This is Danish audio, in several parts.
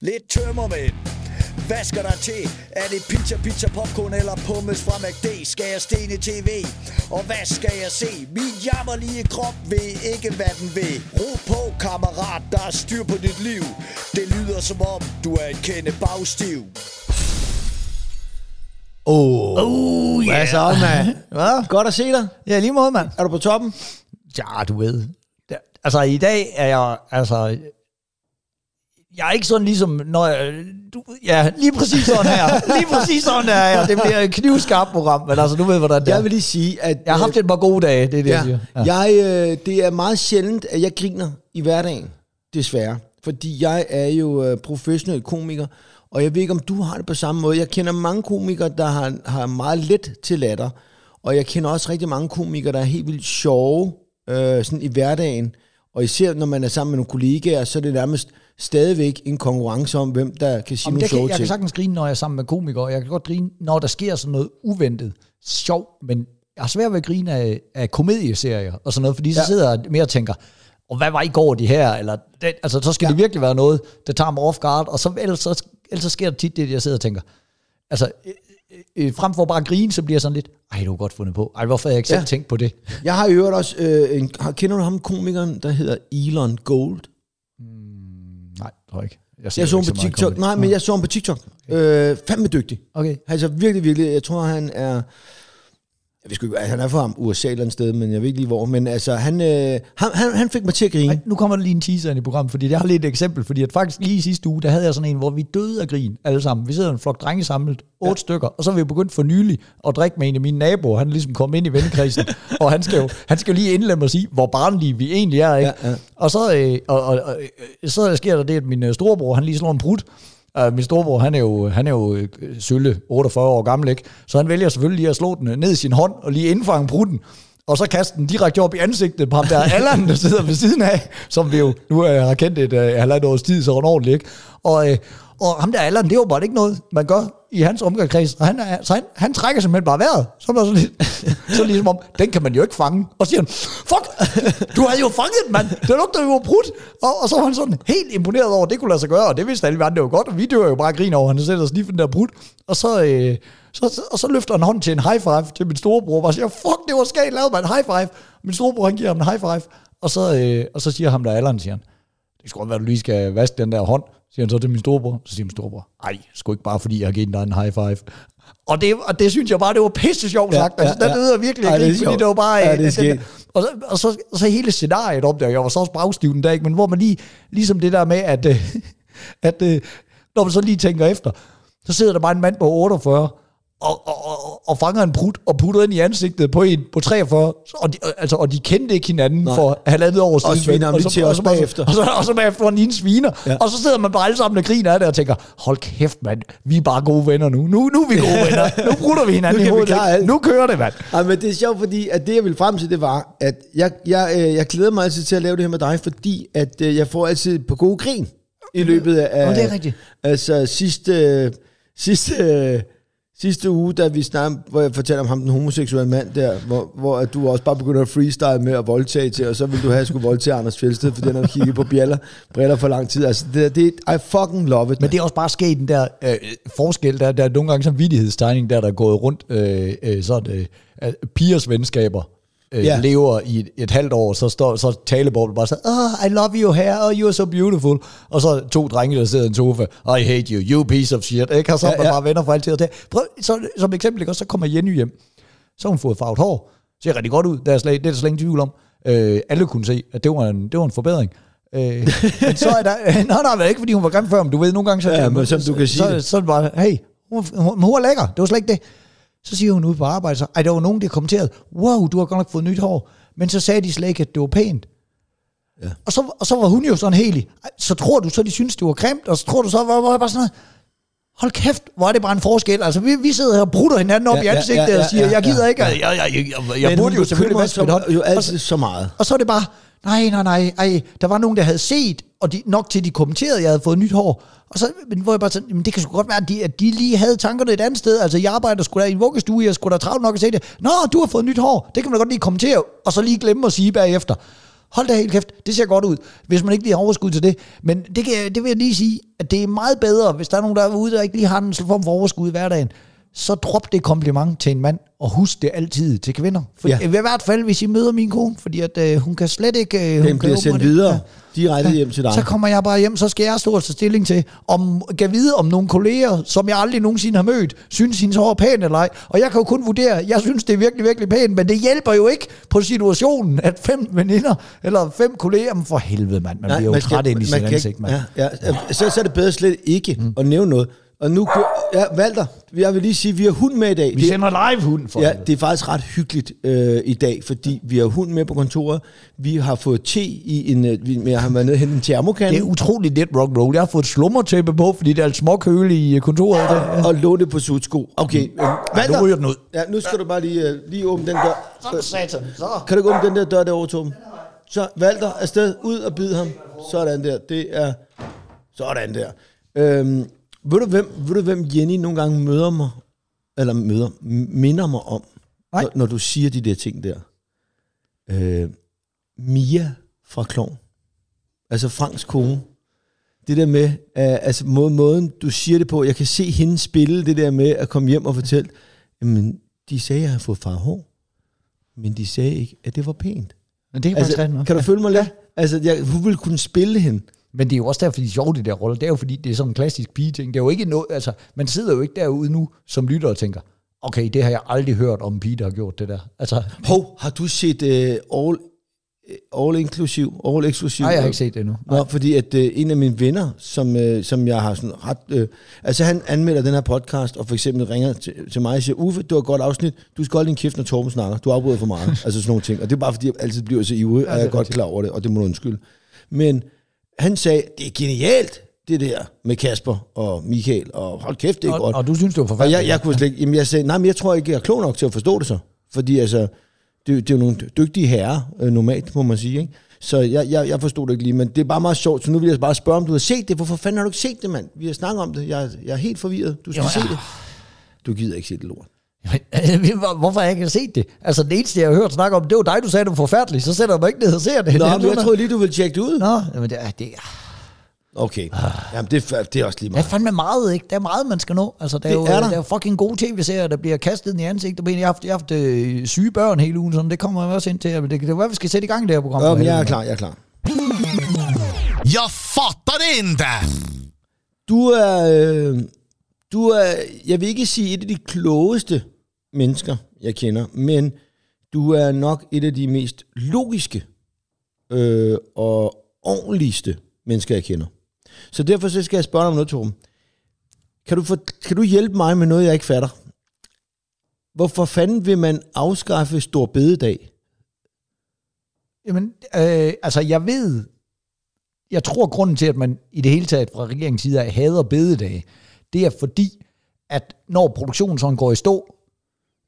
Lidt tømmermænd. Hvad skal der til? Er det pizza, pizza, popcorn eller pommes fra McD? Skal jeg stene tv? Og hvad skal jeg se? Min jammerlige krop ved ikke, hvad den vil. Ro på, kammerat, der er styr på dit liv. Det lyder som om, du er en kende bagstiv. Oh, Oh, hvad så, mand? Hvad? Godt at se dig. Ja, lige måde, mand. Er du på toppen? Ja, du ved. Det- Altså, i dag er jeg, altså... Jeg er ikke sådan ligesom, når jeg, du, ja, lige præcis sådan her. Lige præcis sådan er jeg. Det bliver et knivskarpt program, men altså, du ved, hvordan det er. Jeg vil lige sige, at... Jeg har haft et par gode dage, det er det, jeg siger. ja. Jeg, øh, det er meget sjældent, at jeg griner i hverdagen, desværre. Fordi jeg er jo øh, professionel komiker, og jeg ved ikke, om du har det på samme måde. Jeg kender mange komikere, der har, har meget let til latter, og jeg kender også rigtig mange komikere, der er helt vildt sjove øh, sådan i hverdagen. Og især når man er sammen med nogle kollegaer, så er det nærmest stadigvæk en konkurrence om, hvem der kan sige nogle sjove jeg kan ting. sagtens grine, når jeg er sammen med komikere. Jeg kan godt grine, når der sker sådan noget uventet, sjov, men jeg har svært ved at grine af, af komedieserier og sådan noget, fordi så Ja. sidder jeg mere og tænker, og hvad var i går de her? Eller det, altså, så skal ja. det virkelig være noget, der tager mig off guard, og så, ellers, så, ellers så sker det tit det, jeg sidder og tænker. Altså, øh, øh, frem for bare at grine, så bliver jeg sådan lidt, ej, det var godt fundet på. Ej, hvorfor har jeg ikke selv Ja. tænkt på det? Jeg har i øvrigt også, øh, en, har, kender du ham komikeren, der hedder Elon Gold? Nej, tror jeg ikke. Jeg så ham på TikTok. Nej, men jeg så ham på TikTok. Øh, fandme dygtig. Okay. Altså virkelig, virkelig. Jeg tror, han er... Sgu ikke, altså, han er fra USA eller andet sted, men jeg ved ikke lige hvor. Men altså, han, øh, han, han, han fik mig til at grine. Ej, nu kommer der lige en teaser ind i programmet, fordi jeg har lige et eksempel, fordi at faktisk lige i sidste uge, der havde jeg sådan en, hvor vi døde af grin alle sammen. Vi sidder en flok drenge samlet, otte ja. stykker, og så er vi begyndt for nylig at drikke med en af mine naboer. Han er ligesom kommet ind i vennekredsen, og han skal jo han skal jo lige indlemme og sige, hvor barnlige vi egentlig er. Ikke? Ja, ja. Og, så, øh, og, og, og, øh, så sker der det, at min øh, storebror, han lige slår en brud. Uh, min storebror, han er jo, han er jo øh, sølle 48 år gammel, ikke? Så han vælger selvfølgelig lige at slå den øh, ned i sin hånd, og lige indfange bruden. Og så kaste den direkte op i ansigtet på ham der Allan, der sidder ved siden af, som vi jo nu øh, har kendt et øh, halvandet års tid, så ordentligt, ikke? Og, øh, og ham der Allan, det var bare ikke noget, man gør i hans omgangskreds. Og han, er, så han, han trækker simpelthen bare vejret. Så er sådan lidt, så ligesom om, den kan man jo ikke fange. Og siger han, fuck, du har jo fanget den, mand. Det lugter jo brudt. Og, og så var han sådan helt imponeret over, at det kunne lade sig gøre. Og det vidste alle andre jo godt. Og vi dør jo bare grin over, at han sætter sniffe den der brudt. Og så, øh, så, og så løfter han hånden til en high five til min storebror. Og siger, fuck, det var skægt lavet, mand. High five. Min storebror, han giver ham en high five. Og så, øh, og så siger ham der Allan, siger han, det skal godt være, at du lige skal vaske den der hånd, siger han så til min storebror. Så siger min storebror, ej, sgu ikke bare fordi, jeg har givet dig en high five. Og det, og det synes jeg bare, det var pisse sjovt Ja, sagt. Altså, ja, der ja. lyder virkelig Ej, af det er grin, fordi sjovt. det var bare... Ja, det er den- skægt. og, så, og, så, så hele scenariet om det, og jeg var så også bragstiv den dag, ikke? men hvor man lige, ligesom det der med, at, øh, at øh, når man så lige tænker efter, så sidder der bare en mand på 48, og, og, og, og fanger en prut, og putter ind i ansigtet på en på 43, og de, altså, og de kendte ikke hinanden Nej. For halvandet år siden. sviner ham og lige så- til og os så bare- bagefter. Og så, og så bagefter en lille sviner, Ja. ja. og så sidder man bare alle sammen og griner af det, og tænker, hold kæft mand, vi er bare gode venner nu. Nu, nu er vi gode venner. Nu brutter vi hinanden Nu i vi hovedet. alt. Nu kører det, mand. Ej, men det er sjovt, fordi at det, jeg ville frem til, det var, at jeg, jeg, øh, jeg glæder mig altid til at lave det her med dig, fordi at øh, jeg får altid på gode grin i løbet af... Nå, det er rigtigt. Altså sidste, øh, sidste, øh, sidste uge, da vi snakkede, hvor jeg fortalte om ham, den homoseksuelle mand der, hvor, hvor at du også bare begynder at freestyle med at voldtage til, og så vil du have, at skulle voldtage Anders Fjeldsted, fordi han har kigget på bjæller, briller for lang tid. Altså, det, det, I fucking love it. Men det er også bare sket den der øh, forskel, der, der er nogle gange sådan en vidtighedstegning, der, der er gået rundt, øh, øh, sådan, øh, pigers venskaber øh, ja. lever i et, et halvt år, så står så taleboblen bare så, oh, I love you her, oh, you're so beautiful. Og så to drenge, der sidder i en sofa, I hate you, you piece of shit. Ikke? Og så er Ja, man ja. bare venner for altid. Og det. Prøv, så, som eksempel, ikke? så kommer Jenny hjem, så har hun fået farvet hår, ser rigtig godt ud, det er, slet, det er der slet ingen tvivl om. Øh, alle kunne se, at det var en, det var en forbedring. Øh, men så er der, nej, nej, nej, ikke fordi hun var grim før, men du ved, nogle gange så, Ja, men som du kan sige så, det. så, så er det bare, hey, hun, hun, hun er lækker, det var slet ikke det. Så siger hun ude på arbejde, så, ej, der var nogen, der kommenterede, wow, du har godt nok fået nyt hår. Men så sagde de slet ikke, at det var pænt. Ja. Og, så, og så var hun jo sådan helt i, "Ej, så tror du så, de synes, det var grimt, og så tror du så, hvor, jeg bare sådan noget, hold kæft, hvor er det bare en forskel. Altså, vi, vi sidder her og brutter hinanden op Ja, i ja, ansigtet ja, ja, og siger, ja, jeg gider ja, ikke, ja. jeg, jeg, jeg, jeg, jeg burde jo selvfølgelig vaske mit hånd. jo Og altid så meget. og så er det bare, nej, nej, nej, ej, der var nogen, der havde set, og de, nok til de kommenterede, at jeg havde fået nyt hår. Og så, men hvor jeg bare sådan, men det kan sgu godt være, at de, at de lige havde tankerne et andet sted. Altså, jeg arbejder sgu da i en vuggestue, jeg skulle da travlt nok at se det. Nå, du har fået nyt hår, det kan man da godt lige kommentere, og så lige glemme at sige bagefter. Hold da helt kæft, det ser godt ud, hvis man ikke lige har overskud til det. Men det, kan, det vil jeg lige sige, at det er meget bedre, hvis der er nogen, der er ude, der ikke lige har en form for overskud i hverdagen. Så drop det kompliment til en mand, og husk det altid til kvinder. For, Ja. ja. I hvert fald, hvis I møder min kone, fordi at, øh, hun kan slet ikke... Øh, hun Den kan bliver sendt videre Ja. direkte hjem til dig. Så kommer jeg bare hjem, så skal jeg stå og stilling til, om kan vide om nogle kolleger, som jeg aldrig nogensinde har mødt, synes hendes hår er pæn eller ej. Og jeg kan jo kun vurdere, jeg synes det er virkelig, virkelig pænt, men det hjælper jo ikke på situationen, at fem veninder, eller fem kolleger, men for helvede mand, man bliver jo træt ind i sit ansigt, mand. Ja, ja, så, så er det bedre slet ikke mm. at nævne noget. Og nu, ja, Walter, jeg vil lige sige, at vi har hund med i dag. Vi Det- sender live hunden for Ja, det er faktisk ret hyggeligt øh, i dag, fordi vi har hund med på kontoret. Vi har fået te i en... Øh, vi, jeg har været nede og en termokan. Det er utroligt lidt rock roll. Jeg har fået slummertæppe på, fordi det er alt småkøle i øh, kontoret. Ja. og lå det på sutsko. Okay, øh, Walter, ryger den ud. Ja, nu skal du bare lige, øh, lige åbne den dør. Så satan, så. Kan du ikke åbne den der dør derovre, Torben? Så Walter, afsted, ud og bid ham. Sådan der, det er... Sådan der. Øhm, ved, du, hvem, ved du, hvem Jenny nogle gange møder mig, eller møder, minder mig om, Nej. når, når du siger de der ting der? Øh, Mia fra Klon. Altså Franks kone. Det der med, uh, altså må, måden du siger det på, jeg kan se hende spille det der med at komme hjem og fortælle, jamen, de sagde, at jeg har fået farhår, men de sagde ikke, at det var pænt. Men det er Altså, kan du følge mig lidt? Altså, jeg, hun ville kunne spille hende. Men det er jo også derfor, de er sjove, de der roller. Det er jo fordi, det er sådan en klassisk pige-ting. Det er jo ikke noget, altså, man sidder jo ikke derude nu som lytter og tænker, okay, det har jeg aldrig hørt om en pige, der har gjort det der. Altså, Hov, har du set uh, all, all Inclusive? All Exclusive? nej, jeg har ikke set det endnu. Nå, fordi at øh, en af mine venner, som, øh, som jeg har sådan ret... Øh, altså han anmelder den her podcast, og for eksempel ringer til, til mig og siger, Uffe, det var et godt afsnit, du skal holde din kæft, når Torben snakker. Du afbryder for meget. altså sådan nogle ting. Og det er bare fordi, jeg altid bliver så ivrig, og jeg er godt klar over det, og det må du undskylde. Men han sagde, det er genialt, det der med Kasper og Michael, og hold kæft, det er Og, godt. og, du synes, det var Og forfærdeligt. jeg, jeg kunne slet ikke, jamen jeg sagde, nej, men jeg tror ikke, jeg er klog nok til at forstå det så. Fordi altså, det, det er jo nogle dygtige herrer, øh, normalt må man sige, ikke? Så jeg, jeg, jeg forstod det ikke lige, men det er bare meget sjovt, så nu vil jeg bare spørge, om du har set det. Hvorfor fanden har du ikke set det, mand? Vi har snakket om det. Jeg, jeg er helt forvirret. Du skal Jo, se ja. det. Du gider ikke se det lort. Hvor- Hvorfor har jeg ikke set det? Altså, det eneste, jeg har hørt snakke om, det var dig, du sagde, det var forfærdeligt. Så sætter jeg mig ikke ned og ser det. Nå, Det er men jeg troede lige, du ville tjekke det ud. Nå, jamen det er, det er, Okay, jamen det, er- det er også lige det er meget. fandme meget, ikke? Der er meget, man skal nå. Altså, der er, Det jo, er der. der er fucking gode tv-serier, der bliver kastet ind i ansigtet. Jeg har haft, jeg har haft øh, syge børn hele ugen, sådan det kommer jeg også ind til. Men det kan det være, vi skal sætte i gang i det her program. Ja, for men jeg er klar, jeg er klar. Jag fattar det inte! Du er, øh, du er, jeg vil ikke sige et af de klogeste mennesker, jeg kender, men du er nok et af de mest logiske øh, og ordentligste mennesker, jeg kender. Så derfor så skal jeg spørge dig om noget, Torben. Kan du, for, kan du hjælpe mig med noget, jeg ikke fatter? Hvorfor fanden vil man afskaffe Stor Bededag? Jamen, øh, altså jeg ved, jeg tror grunden til, at man i det hele taget fra regeringens side af hader bededage, det er fordi, at når produktionen sådan går i stå,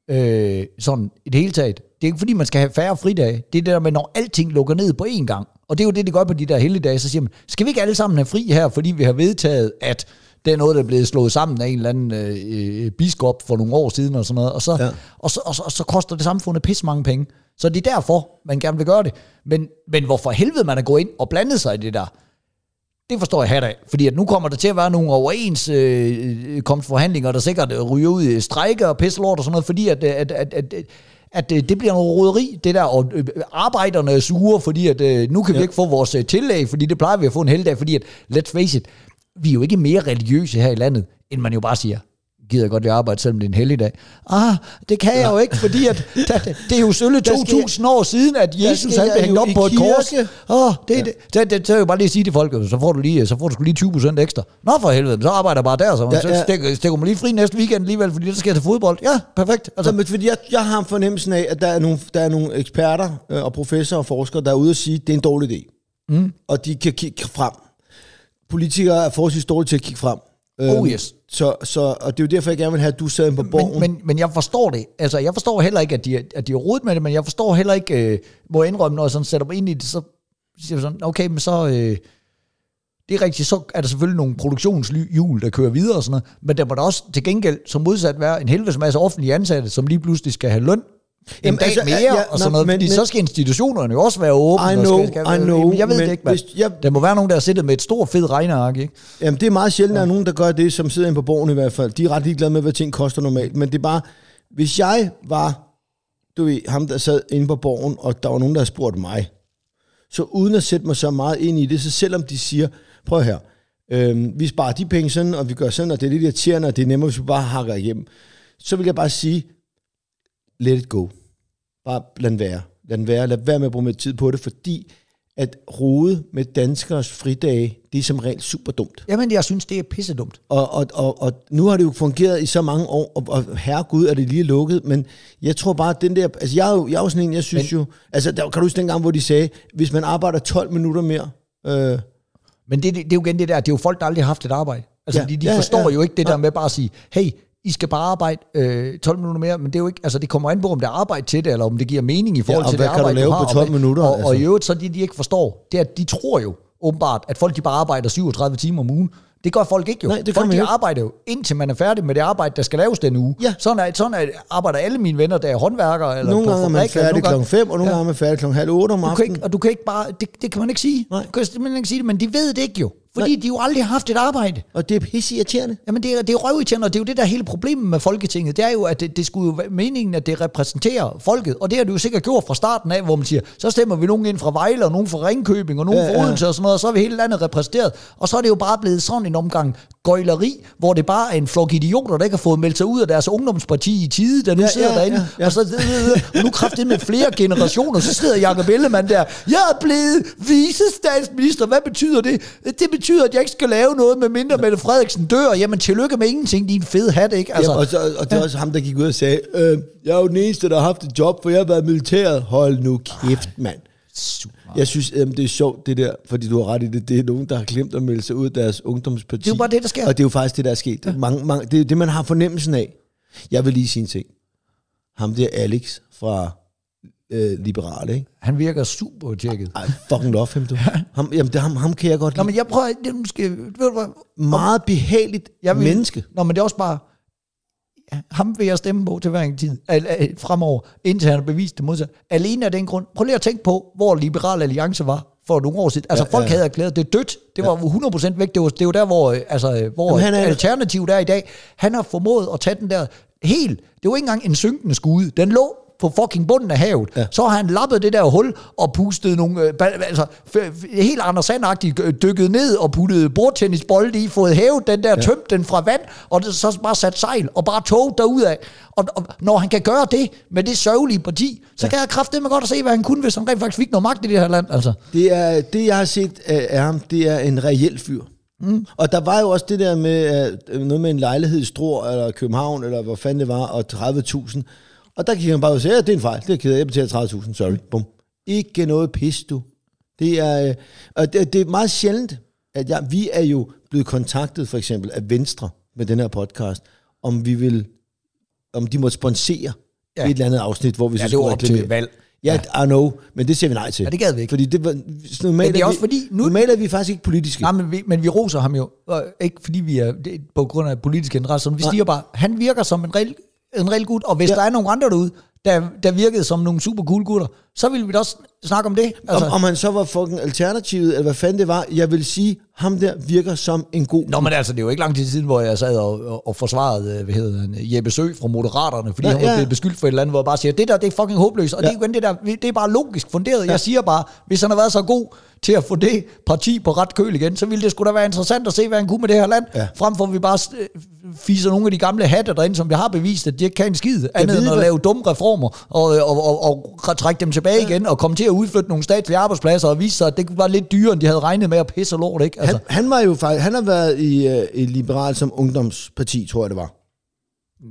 øh, sådan i det hele taget, det er ikke fordi, man skal have færre fridage. Det er det der med, når alting lukker ned på én gang. Og det er jo det, det gør på de der helligdage. Så siger man, skal vi ikke alle sammen have fri her, fordi vi har vedtaget, at det er noget, der er blevet slået sammen af en eller anden øh, øh, biskop for nogle år siden og sådan noget. Og så, Ja. ja. og så, og så, og så koster det samfundet pisse mange penge. Så det er derfor, man gerne vil gøre det. Men, men hvorfor helvede man er gået ind og blandet sig i det der, det forstår jeg hat af. Fordi at nu kommer der til at være nogle overenskomstforhandlinger, der sikkert øh, ryger ud i strejke og pisselort og sådan noget, fordi at, at, at, at, at at øh, det bliver noget roderi, det der, og øh, arbejderne er sure, fordi at øh, nu kan vi Ja. ikke få vores øh, tillæg, fordi det plejer vi at få en heldig fordi at, let's face it, vi er jo ikke mere religiøse her i landet, end man jo bare siger, gider jeg godt lige arbejde, selvom det er en helligdag. Ah, det kan jeg jo ikke, fordi at, det, det er jo sølle Der skal 2000 år siden, at Jesus han blev hængt op på et kors. Åh, det, ja. det, det, det, så er jo bare lige at sige til folk, så får du lige, så får du sgu lige 20% ekstra. Nå for helvede, så arbejder jeg bare der, så, Ja, så ja. stikker, stikker man lige fri næste weekend alligevel, fordi der skal til fodbold. Ja, perfekt. Altså, Altså, men fordi jeg, jeg har en fornemmelse af, at der er nogle, der er nogle eksperter øh, og professorer og forskere, der er ude og sige, at det er en dårlig idé. Mm. Og de kan kigge frem. Politikere er forholdsvis dårlige til at kigge frem. Oh, yes. Så, så, og det er jo derfor, jeg gerne vil have, at du sad på borgen. men, men, men jeg forstår det. Altså, jeg forstår heller ikke, at de, at de er rodet med det, men jeg forstår heller ikke, øh, må jeg indrømme, når jeg sådan sætter mig ind i det, så siger jeg sådan, okay, men så... Øh, det er rigtigt, så er der selvfølgelig nogle produktionshjul, der kører videre og sådan noget, men der må der også til gengæld som modsat være en helvedes masse offentlige ansatte, som lige pludselig skal have løn en Jamen, dag altså, mere ja, og sådan noget, men- fordi men- så skal institutionerne jo også være åbne. I know, skal, skal, I know, jeg ved det men ikke, mand. hvis jeg- Der må være nogen, der har siddet med et stort fedt regneark, ikke? Jamen, det er meget sjældent, at der er nogen, der gør det, som sidder inde på borgen i hvert fald. De er ret ligeglade med, hvad ting koster normalt. Men det er bare, hvis jeg var, du ved, ham, der sad inde på borgen, og der var nogen, der havde spurgt mig, så uden at sætte mig så meget ind i det, så selvom de siger, prøv her, øhm, vi sparer de penge sådan, og vi gør sådan, og det er lidt irriterende, og det er nemmere, hvis vi bare hakker igennem, så vil jeg bare sige, let it go. Bare lad den være. Lad den være. Lad være med at bruge mere tid på det, fordi at rode med danskers fridage, det er som regel super dumt. Jamen, jeg synes, det er pissedumt. Og, og, og, og nu har det jo fungeret i så mange år, og, og herregud er det lige lukket, men jeg tror bare, at den der, altså jeg er jo, jeg er jo sådan en, jeg synes men, jo, altså der, kan du huske dengang, hvor de sagde, hvis man arbejder 12 minutter mere, øh, Men det, det, det er jo igen det der, det er jo folk, der aldrig har haft et arbejde. Altså, Ja, ja, de, de ja, forstår ja. jo ikke det der Nej. med bare at sige, hey, I skal bare arbejde øh, 12 minutter mere, men det er jo ikke, altså det kommer an på, om der er arbejde til det, eller om det giver mening i forhold og til hvad det kan du arbejde, lave har. på 12 og, minutter, Og, altså? og i øvrigt, så det, de ikke forstår, det er, at de tror jo åbenbart, at folk de bare arbejder 37 timer om ugen. Det gør folk ikke jo. Nej, det folk man de arbejder jo, indtil man er færdig med det arbejde, der skal laves den uge. Ja. Sådan, er, sådan er, arbejder alle mine venner, der er håndværkere. Eller nogle gange er man færdig klokken 5, og nogle Ja. gange er man færdig klokken halv 8 om Du kan aftenen. ikke, og du kan ikke bare, det, det kan man ikke sige. Nej. Du kan simpelthen ikke sige det, men de ved det ikke jo. Fordi Nej. de jo aldrig har haft et arbejde. Og det er pisse irriterende. Jamen det er, det er røvirriterende, og det er jo det der hele problemet med Folketinget. Det er jo, at det, det skulle jo være meningen, at det repræsenterer folket. Og det har det jo sikkert gjort fra starten af, hvor man siger, så stemmer vi nogen ind fra Vejle, og nogen fra Ringkøbing, og nogen Ja, fra ja. Odense og sådan noget, og så er vi hele landet repræsenteret. Og så er det jo bare blevet sådan en omgang gøjleri, hvor det bare er en flok idioter, der ikke har fået meldt sig ud af deres ungdomsparti i tide, der nu Ja, sidder ja, derinde. ja, ja. Og, så, og nu kraftigt med flere generationer, så sidder Jacob Ellemann der, jeg er blevet visestatsminister, hvad betyder det? Det betyder, at jeg ikke skal lave noget, med mindre Mette Frederiksen dør. Jamen, tillykke med ingenting, din fede hat, ikke? Altså, ja, og, så, og det er også ham, der gik ud og sagde, øh, jeg er jo den eneste, der har haft et job, for jeg har været militæret. Hold nu kæft, mand. Jeg synes, øh, det er sjovt, det der, fordi du har ret i det. Det er nogen, der har glemt at melde sig ud af deres ungdomsparti. Det er jo bare det, der sker. Og det er jo faktisk det, der er sket. Ja. Mange, mange, det er det, man har fornemmelsen af. Jeg vil lige sige en ting. Ham der Alex fra øh, Liberale, ikke? han virker super tjekket. I fucking love him, du. Ham, jamen, det, ham, ham kan jeg godt Nå, lide. men jeg prøver, det, nu skal, ved du hvad? Meget behageligt Jeg vil, menneske. Nå, men det er også bare, ja, ham vil jeg stemme på til hver en tid, al, al, fremover, indtil han har bevist det modsatte. Alene af den grund, prøv lige at tænke på, hvor Liberal Alliance var for nogle år siden. Altså, Ja, folk ja. havde erklæret, det dødt. Det var 100% væk. Det var, det var der, hvor, øh, altså, øh, hvor Jamen, han er- alternativet er i dag. Han har formået at tage den der helt, det var ikke engang en synkende skude. Den lå på fucking bunden af havet. Ja. Så har han lappet det der hul og pustet nogle, øh, altså helt Anders Sandagtigt øh, dykket ned og puttet bordtennisbolde i, fået hævet den der, ja. tømt den fra vand, og det, så bare sat sejl og bare tog derudad. Og, og når han kan gøre det med det sørgelige parti, så ja. kan jeg kraftedeme godt at se, hvad han kunne, hvis han rent faktisk fik noget magt i det her land. Altså. Det, er, det, jeg har set af af ham, det er en reel fyr. Mm. Og der var jo også det der med uh, noget med en lejlighed i Struer, eller København, eller hvor fanden det var, og 30.000. Og der gik han bare ud og sagde, ja, det er en fejl, det er ked jeg betaler 30.000, sorry, bum. Ikke noget pis, du. Det er, øh, og det, det er meget sjældent, at jeg, vi er jo blevet kontaktet for eksempel af Venstre med den her podcast, om vi vil, om de måtte sponsere Ja. ja. et eller andet afsnit, hvor vi Ja, så skulle op til reklamere. valg. Ja, I know, men det siger vi nej til. Ja, det gad vi ikke. Fordi det var, normalt, Men det er vi- også fordi, nu- normalt er vi faktisk ikke politiske. Nej, men vi, men vi roser ham jo, og ikke fordi vi er det, på grund af politiske interesser. Vi Nej. siger bare, han virker som en reel, en reel gut, og hvis ja. Der er nogen andre derude, der, der virkede som nogle super cool gutter, så vil vi da også snakke om det. Altså, om, om han så var fucking alternativet, eller hvad fanden det var, jeg vil sige, ham der virker som en god... Nå, men altså, det er jo ikke lang tid siden, hvor jeg sad og, og, og forsvarede, øh, hvad hedder han, Jeppe Sø fra Moderaterne, fordi Ja, han var ja. blevet beskyldt for et eller andet, hvor jeg bare siger, det der, det er fucking håbløst, og ja. det er jo igen det der, det er bare logisk funderet. Ja. Jeg siger bare, hvis han har været så god til at få det parti på ret køl igen, så ville det skulle da være interessant at se, hvad han kunne med det her land, ja. Frem for at vi bare øh, fiser nogle af de gamle hatte derinde, som vi har bevist, at de ikke kan en skid, andet ved, end at hvad- lave dumme reformer, og, og, og, og, og trække dem tilbage ja. igen, og komme til at udflytte nogle statslige arbejdspladser, og vise sig, at det var lidt dyrere, end de havde regnet med at pisse og lort, ikke? Altså, Han, han var jo faktisk, han har været i, uh, i Liberal som ungdomsparti, tror jeg det var.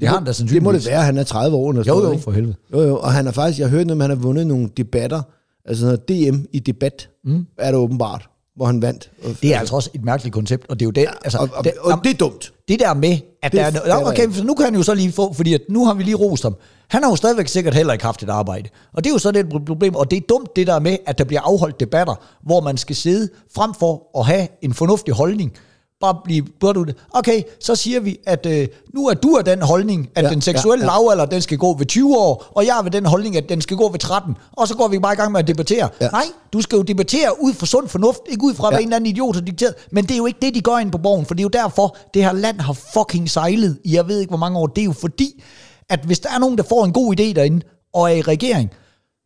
det har han da Det må sandsynligvis. det være, han er 30 år. Eller sådan Jo, jo, ikke? for helvede. Jo, jo, og han har faktisk, jeg hørt noget, om, han har vundet nogle debatter, altså noget DM i debat, mm. er det åbenbart, hvor han vandt. Det er altså også et mærkeligt koncept, og det er jo det, altså, og, og, det, og, det er dumt. det der med, at Det der er, no- okay, så nu kan han jo så lige få, fordi at nu har vi lige rost ham. Han har jo stadigvæk sikkert heller ikke haft et arbejde. Og det er jo så det problem, og det er dumt det der med, at der bliver afholdt debatter, hvor man skal sidde frem for at have en fornuftig holdning bare blive burde ud. Okay, så siger vi, at øh, nu er du af den holdning, at Ja, den seksuelle ja, ja, lavalder, den skal gå ved 20 år, og jeg er ved den holdning, at den skal gå ved 13. Og så går vi bare i gang med at debattere. Ja. Nej, du skal jo debattere ud fra sund fornuft, ikke ud fra. Ja. hvad en eller anden idiot har dikteret. Men det er jo ikke det, de gør ind på borgen, for det er jo derfor, det her land har fucking sejlet i jeg ved ikke hvor mange år. Det er jo fordi, at hvis der er nogen, der får en god idé derinde, og er i regering,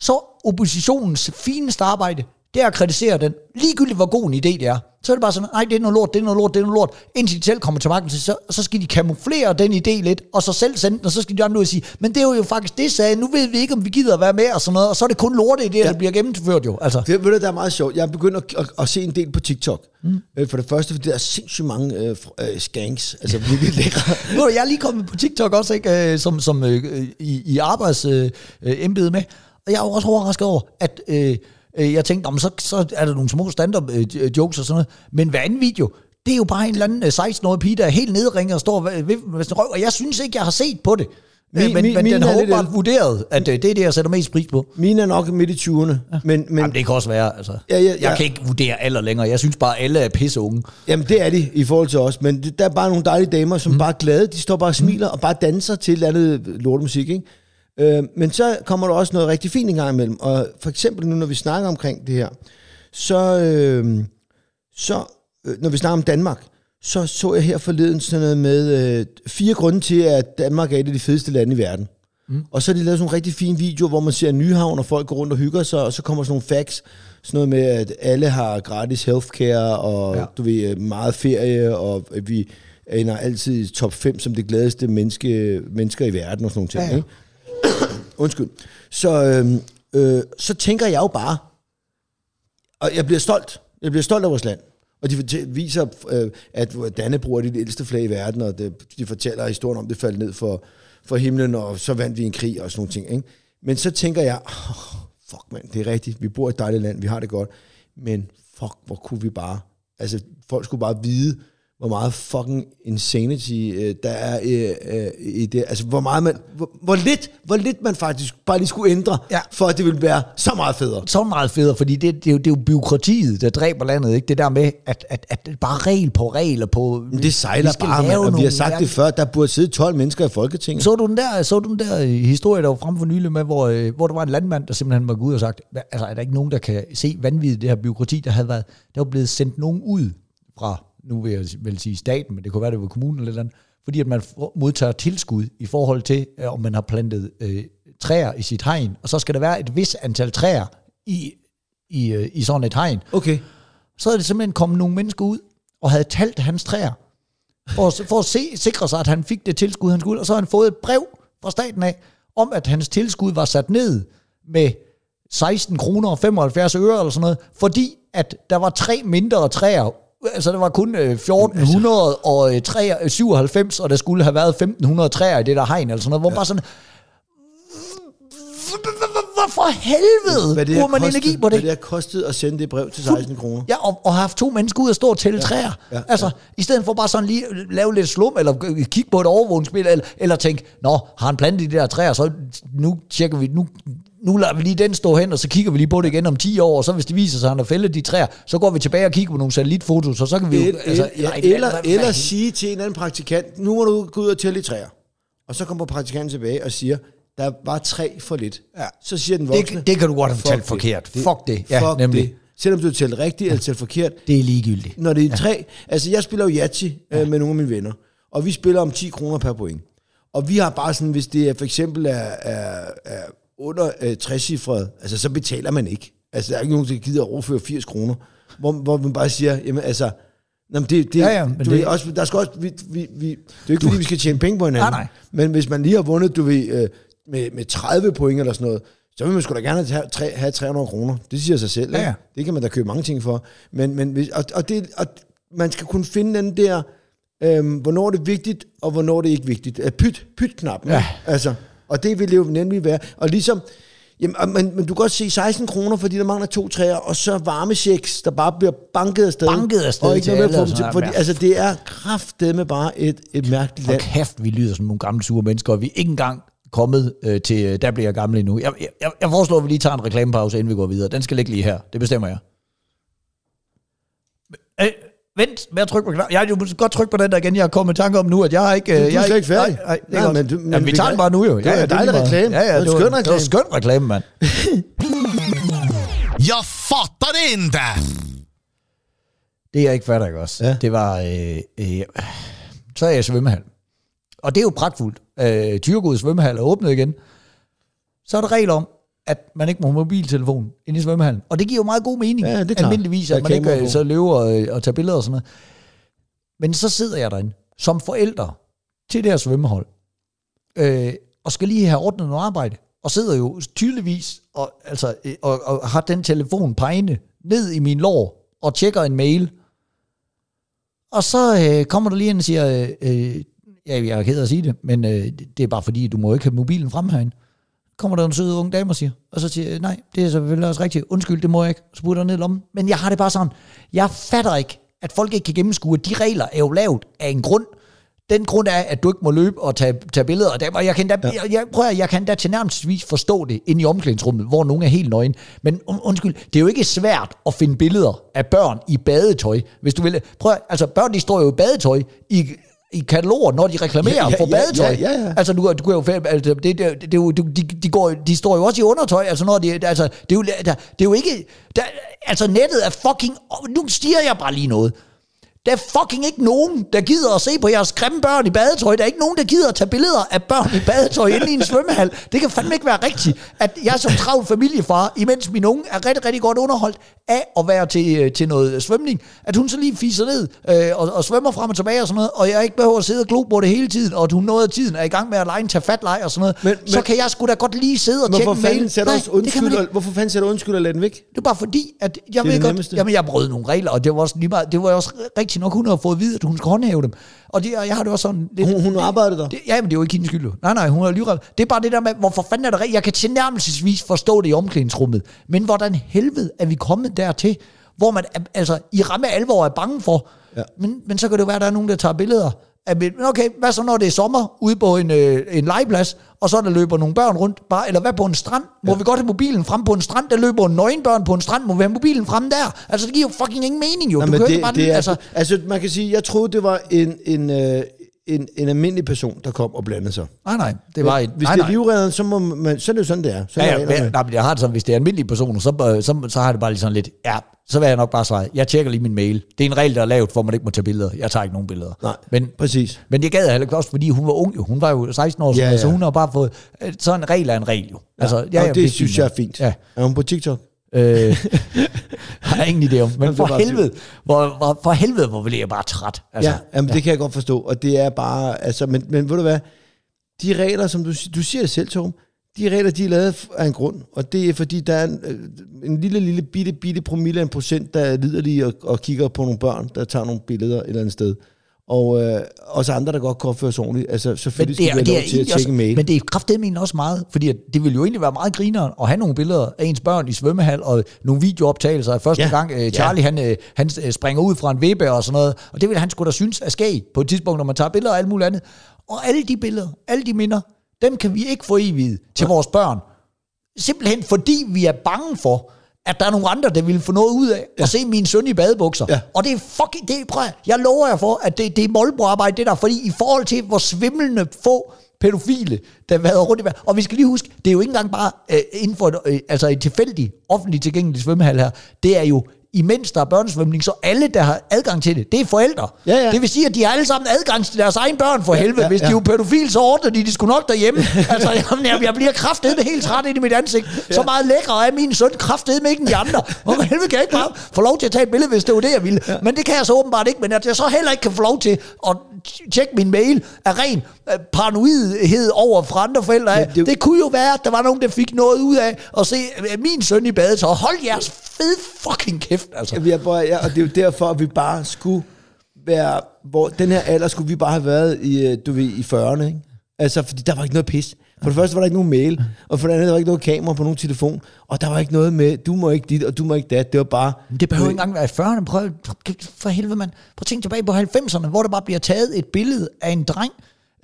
så oppositionens fineste arbejde, det er at kritisere den. Ligegyldigt hvor god en idé det er. Så er det bare sådan, nej, det er noget lort, det er noget lort, det er noget lort. Indtil de selv kommer til magten, så, så skal de kamuflere den idé lidt, og så selv sende den, og så skal de andre ud og sige, men det er jo faktisk det, sagde, nu ved vi ikke, om vi gider at være med, og sådan noget, og så er det kun lorte idéer, ja. der bliver gennemført jo. Altså, Det, ved du, der er meget sjovt. Jeg er begyndt at, at, at se en del på TikTok. Mm. For det første, fordi der er sindssygt mange øh, øh, skanks. Altså virkelig lækre. Jeg er lige kommet på TikTok også, ikke, øh, som, som øh, i, i arbejdsembede øh, embede med, og jeg er også overrasket over, at øh, øh, jeg tænkte, "Nå, men så, så er der nogle små stand-up øh, jokes og sådan noget, men hver anden video, det er jo bare en eller anden øh, 16-årig pige, der er helt nedringet og står ved, ved, ved sin røv, og jeg synes ikke, jeg har set på det. Min- Min, men, min- men min den har åbenbart vurderet, at øh, det er det, jeg sætter mest pris på. Mine er nok midt i 20'erne. Men, men, Jamen, det kan også være, altså. Ja, ja, ja. Jeg kan ikke vurdere alder længere. Jeg synes bare, alle er pisse unge. Jamen, det er de i forhold til os. Men det, der er bare nogle dejlige damer, som mm. bare er glade. De står bare og smiler og bare danser til et eller andet lortemusik, ikke? Øh, men så kommer der også noget rigtig fint en gang imellem. Og for eksempel nu, når vi snakker omkring det her, så, øh, så øh, når vi snakker om Danmark, så så jeg her forleden sådan noget med øh, fire grunde til, at Danmark er et af de fedeste lande i verden. Mm. Og så har de lavet sådan nogle rigtig fine videoer, hvor man ser Nyhavn, og folk går rundt og hygger sig, og så kommer sådan nogle facts, sådan noget med, at alle har gratis healthcare, og ja. Du ved, meget ferie, og at vi ender altid i top 5 som det gladeste menneske, mennesker i verden, og sådan nogle ting. Ja. ja. Ikke? Undskyld. Så, øh, øh, så tænker jeg jo bare, og jeg bliver stolt. Jeg bliver stolt af vores land. Og de viser, øh, at Dannebro er det ældste flag i verden, og det, de fortæller historien om, det faldt ned for, for himlen, og så vandt vi en krig og sådan nogle ting. Ikke? Men så tænker jeg, oh, fuck mand, det er rigtigt, vi bor i et dejligt land, vi har det godt, men fuck, hvor kunne vi bare, altså folk skulle bare vide, hvor meget fucking insanity øh, der er øh, øh, i det. Altså, hvor, meget man, hvor, hvor, lidt, hvor lidt man faktisk bare lige skulle ændre, Ja. for at det ville være så meget federe. så meget federe, fordi det, det, er jo, det er jo byråkratiet, der dræber landet, ikke? Det der med, at, at, at bare regel på regel på... Men det sejler bare, man, og vi har sagt det før, der burde sidde 12 mennesker i Folketinget. Så du den der, så du den der øh, historie, der var frem for nylig med, hvor, øh, hvor der var en landmand, der simpelthen var ud og sagt, "Hva- altså er der ikke nogen, der kan se vanvittigt det her byråkrati, der havde været, der var blevet sendt nogen ud fra, nu vil jeg vel sige staten, men det kunne være, det var kommunen eller eller andet, fordi at man modtager tilskud i forhold til, øh, om man har plantet øh, træer i sit hegn, og så skal der være et vis antal træer i, i, øh, i sådan et hegn. Okay. Så er det simpelthen kommet nogle mennesker ud, og havde talt hans træer, for, at- for at se, sikre sig, at han fik det tilskud, han skulle, og så har han fået et brev fra staten af, om at hans tilskud var sat ned med 16 kroner og 75 øre eller sådan noget, fordi at der var tre mindre træer, altså der var kun øh, 1400 og øh, træer, øh, 97, og der skulle have været 1500 træer i det der hegn, eller sådan noget, hvor ja. bare sådan, hvorfor helvede Hvad det bruger man kostet, energi på det? Hvad det har kostet at sende det brev til 16 kroner. Ja, og, og har haft to mennesker ud og stå og tælle ja, træer. ja, Ja, altså, i stedet for bare sådan lige lave lidt slum, eller kigge på et overvågningsspil, eller, eller tænke, nå, har han plantet de der træer, så nu tjekker vi, nu, nu lader vi lige den stå hen, og så kigger vi lige på det igen om 10 år, og så hvis det viser sig, at han har fældet de træer, så går vi tilbage og kigger på nogle satellitfotos, og så kan vi jo... Et, altså, et, ja, eller, eller hvad- sige til en eller anden praktikant, nu må du gå ud og tælle i træer. Og så kommer praktikanten tilbage og siger, der var tre for lidt. Ja. Så siger den voksne, det, det kan du godt have "Fuck talt det. forkert. Fuck det. Ja, fuck nemlig. det. Selvom du har talt rigtigt eller talt forkert, Det er ligegyldigt. når det er tre... Altså, jeg spiller jo Yatzy øh, med nogle af mine venner, og vi spiller om 10 kroner per point. Og vi har bare sådan, hvis det er, for eksempel er, er, er under øh, 60 cifret, altså så betaler man ikke. Altså, der er ikke nogen, der gider at overføre 80 kroner. Hvor, hvor man bare siger, jamen altså, Nå, men det, det, Ja, ja, men du det- ved, også, der skal også, vi, vi, vi, det er jo ikke, fordi vi skal tjene penge på hinanden. Nej, nej. Men hvis man lige har vundet, du ved, øh, med, med 30 point eller sådan noget, så vil man sgu da gerne have, tre- have 300 kroner. Det siger sig selv. Ja, ja. Det kan man da købe mange ting for. Men, men hvis, og, og, det, og man skal kunne finde den der, øhm, hvornår det er vigtigt, og hvornår det ikke er vigtigt. Øh, Pyt, pyt-knappen. Ja. Altså, og det vil det jo nemlig være. Og ligesom, jamen, og- men, men du kan godt se 16 kroner, fordi der mangler to træer, og så varmechecks, der bare bliver banket afsted. Banket afsted og ikke noget med at alle få og dem til, sådan fordi, noget. altså, det er kraftedeme bare et, et mærkeligt land. kæft, vi lyder som nogle gamle sure mennesker, og vi er ikke engang kommet øh, til, øh, der bliver jeg gammel endnu. Jeg, jeg, jeg foreslår, at vi lige tager en reklamepause, inden vi går videre. Den skal ligge lige her. Det bestemmer jeg. Øh, Vent med at trykke på knappen. Jeg du må godt trykke på den der igen. Jeg har kommet i tanke om nu, at jeg har ikke... Du- du er jeg slet ikke færdig. Nej, nej, det er Nej, godt. men du- men Jamen, vi vi tager den bare nu jo. Det var en dejlig lige meget. reklame. Ja, ja, Det var en skøn Det var reklame. en skøn reklame, mand. Jag fattar det inte! Det jeg ikke fatter, ikke også? Ja. Det var... Øh, øh, så er jeg i svømmehal. Og det er jo pragtfuldt. Øh, Tyrgod svømmehal er åbnet igen. Så er der regler om, at man ikke må have mobiltelefon ind i svømmehallen. Og det giver jo meget god mening. Ja, det er klart. Almindeligvis, Der at man ikke øh, på. så løber og, og tager billeder og sådan noget. Men så sidder jeg derinde som forælder til det her svømmehold, øh, og skal lige have ordnet noget arbejde, og sidder jo tydeligvis og, altså, øh, og, og har den telefon pegende ned i min lår og tjekker en mail. Og så øh, kommer der lige en og siger, øh, øh, ja, jeg er ked af at sige det, men øh, det er bare fordi, du må ikke have mobilen frem herinde. Kommer der en sød ung dame og siger, og så siger jeg, nej, det er selvfølgelig også rigtigt, undskyld, det må jeg ikke, så putter jeg ned i lommen. Men jeg har det bare sådan, jeg fatter ikke, at folk ikke kan gennemskue, at de regler er jo lavet af en grund. Den grund er, at du ikke må løbe og tage, tage billeder af dem, og jeg kan da, ja. jeg, jeg, prøv at, jeg kan da tilnærmelsesvis forstå det inde i omklædningsrummet, hvor nogen er helt nøgen. Men un, undskyld, det er jo ikke svært at finde billeder af børn i badetøj, hvis du vil. Prøv altså børn, de står jo i badetøj i, i kataloger, når de reklamerer Ja, ja, for badetøj. ja, ja, ja. Altså, du, du kan jo, altså, det, det, det, det, de, de, går, de står jo også i undertøj, altså, når de, altså, det er jo, der, det er jo ikke, der, altså, nettet er fucking, nu siger jeg bare lige noget. Der er fucking ikke nogen, der gider at se på jeres grimme børn i badetøj. Der er ikke nogen, der gider at tage billeder af børn i badetøj inde i en svømmehal. Det kan fandme ikke være rigtigt, at jeg som travl familiefar, imens min unge er rigtig, rigtig godt underholdt af at være til, øh, til noget svømning, at hun så lige fiser ned øh, og, og svømmer frem og tilbage og sådan noget, og jeg ikke behøver at sidde og glo på det hele tiden, og at hun noget af tiden er i gang med at lege en tage fat og sådan noget, Men- så men- kan jeg sgu da godt lige sidde og tjekke Hvorfor en mail. fanden sætter Nej, undskyld, og, hvorfor fanden sætter undskyld og lade den væk? Det er bare fordi, at jeg Det ved godt, jamen jeg brød nogle regler, og det var også lige meget, det var også rigtigt nok, hun havde fået at vide, at hun skal håndhæve dem. Og, det, og jeg har det også sådan lidt... Hun- hun arbejdede der? Det, ja, men det er jo ikke hendes skyld. Nej, nej, hun har lige Det er bare det der med, hvorfor fanden er det rigtigt? Jeg kan tilnærmelsesvis forstå det i omklædningsrummet. Men hvordan helvede er vi kommet dertil, hvor man altså i ramme alvor er bange for, Ja. men, men så kan det jo være, at der er nogen, der tager billeder. Men okay, hvad så når det er sommer ude på en, øh, en legeplads, og så der løber nogle børn rundt, bare, eller hvad på en strand? Må ja. vi godt have mobilen frem på en strand? Der løber en nøgenbørn på en strand, må vi have mobilen frem der? Altså det giver jo fucking ingen mening jo. Nej, du men det, ikke bare, det er, altså, altså, man kan sige, jeg troede, det var en, en, øh, en, en almindelig person, der kom og blandede sig. nej, nej, det var et, Hvis nej, det er nej. livredden, så, må man, så er det jo sådan, det er. Så Ja, ja, men, nej, men jeg har det sådan, hvis det er almindelige personer, så, øh, så, så har det bare lige sådan lidt, ja, så vil jeg nok bare svare, jeg tjekker lige min mail. Det er en regel, der er lavet, for at man ikke må tage billeder. Jeg tager ikke nogen billeder. Nej, men, præcis. men det gad jeg heller ikke også, fordi hun var ung jo. Hun var jo 16 år, Ja, ja, ja. så ja. hun har bare fået, øh, så en regel er en regel jo. Altså, Ja, ja, og det er synes jeg er fint. Ja. Er hun på TikTok? Øh, har jeg ingen idé om. Men for helvede, hvor, hvor, for helvede, hvor bliver jeg bare træt. Altså, ja, jamen, ja, det kan jeg godt forstå. Og det er bare, altså, men, men ved du hvad, de regler, som du, du siger det selv, Torben, de regler, de er lavet af en grund, og det er fordi, der er en, øh, en lille, lille, bitte, bitte promille af en procent, der er liderlige og, og kigger på nogle børn, der tager nogle billeder et eller andet sted. Og øh, også andre, der godt kan opføre sig ordentligt. Altså, selvfølgelig skal vi have lov til at tjekke mail. men det er kraftedeme også meget, fordi det ville jo egentlig være meget grineren at have nogle billeder af ens børn i svømmehal, og nogle videooptagelser af første Ja. ja. gang øh, Charlie han, øh, han øh, springer ud fra en vippe og sådan noget, og det ville han sgu da synes er skæg på et tidspunkt, når man tager billeder og alt muligt andet. Og alle de billeder, alle de minder, dem kan vi ikke få evigt til vores børn. Simpelthen fordi vi er bange for, at der er nogle andre, der vil få noget ud af ja. at se min søn i badebukser. Ja. Og det er fucking, det er, prøv, jeg lover jer for, at det, det er målbrugarbejde, det der, fordi i forhold til, hvor svimlende få pædofile, der har været rundt i verden. Og vi skal lige huske, det er jo ikke engang bare øh, inden for et, øh, altså et tilfældigt, offentligt tilgængeligt svømmehal her. Det er jo imens der er børnesvømning, så alle, der har adgang til det, det er forældre. Ja, ja. Det vil sige, at de har alle sammen adgang til deres egen børn for Ja, helvede. ja, Hvis de ja. er jo pædofil, så ordner de, de skulle nok derhjemme. altså, jamen, jeg, jeg bliver kraftedeme helt træt ind i mit ansigt. Så meget lækre er min søn kraftedeme ikke end de andre. Hvorfor helvede kan jeg ikke bare få lov til at tage et billede, hvis det var det, jeg ville? Men det kan jeg så åbenbart ikke. Men at jeg så heller ikke kan få lov til at tjekke min mail af ren øh, paranoidhed over fra andre forældre. Ja, Det, det- det kunne jo være, at der var nogen, der fik noget ud af at se øh, min søn i badet. Så hold jeres fed fucking kæft, altså. Ja, vi er bare, ja, og det er jo derfor, at vi bare skulle være, hvor den her alder skulle vi bare have været i, øh, du ved, i 40'erne, ikke? Altså, fordi der var ikke noget pis. For det første var der ikke nogen mail, og for det andet der var ikke noget kamera på nogen telefon, og der var ikke noget med, du må ikke dit, og du må ikke dat. Det var bare... Men det behøver ikke engang være i 40'erne. Prøv, for helvede, mand. Prøv at tænke tilbage på 90'erne, hvor der bare bliver taget et billede af en dreng,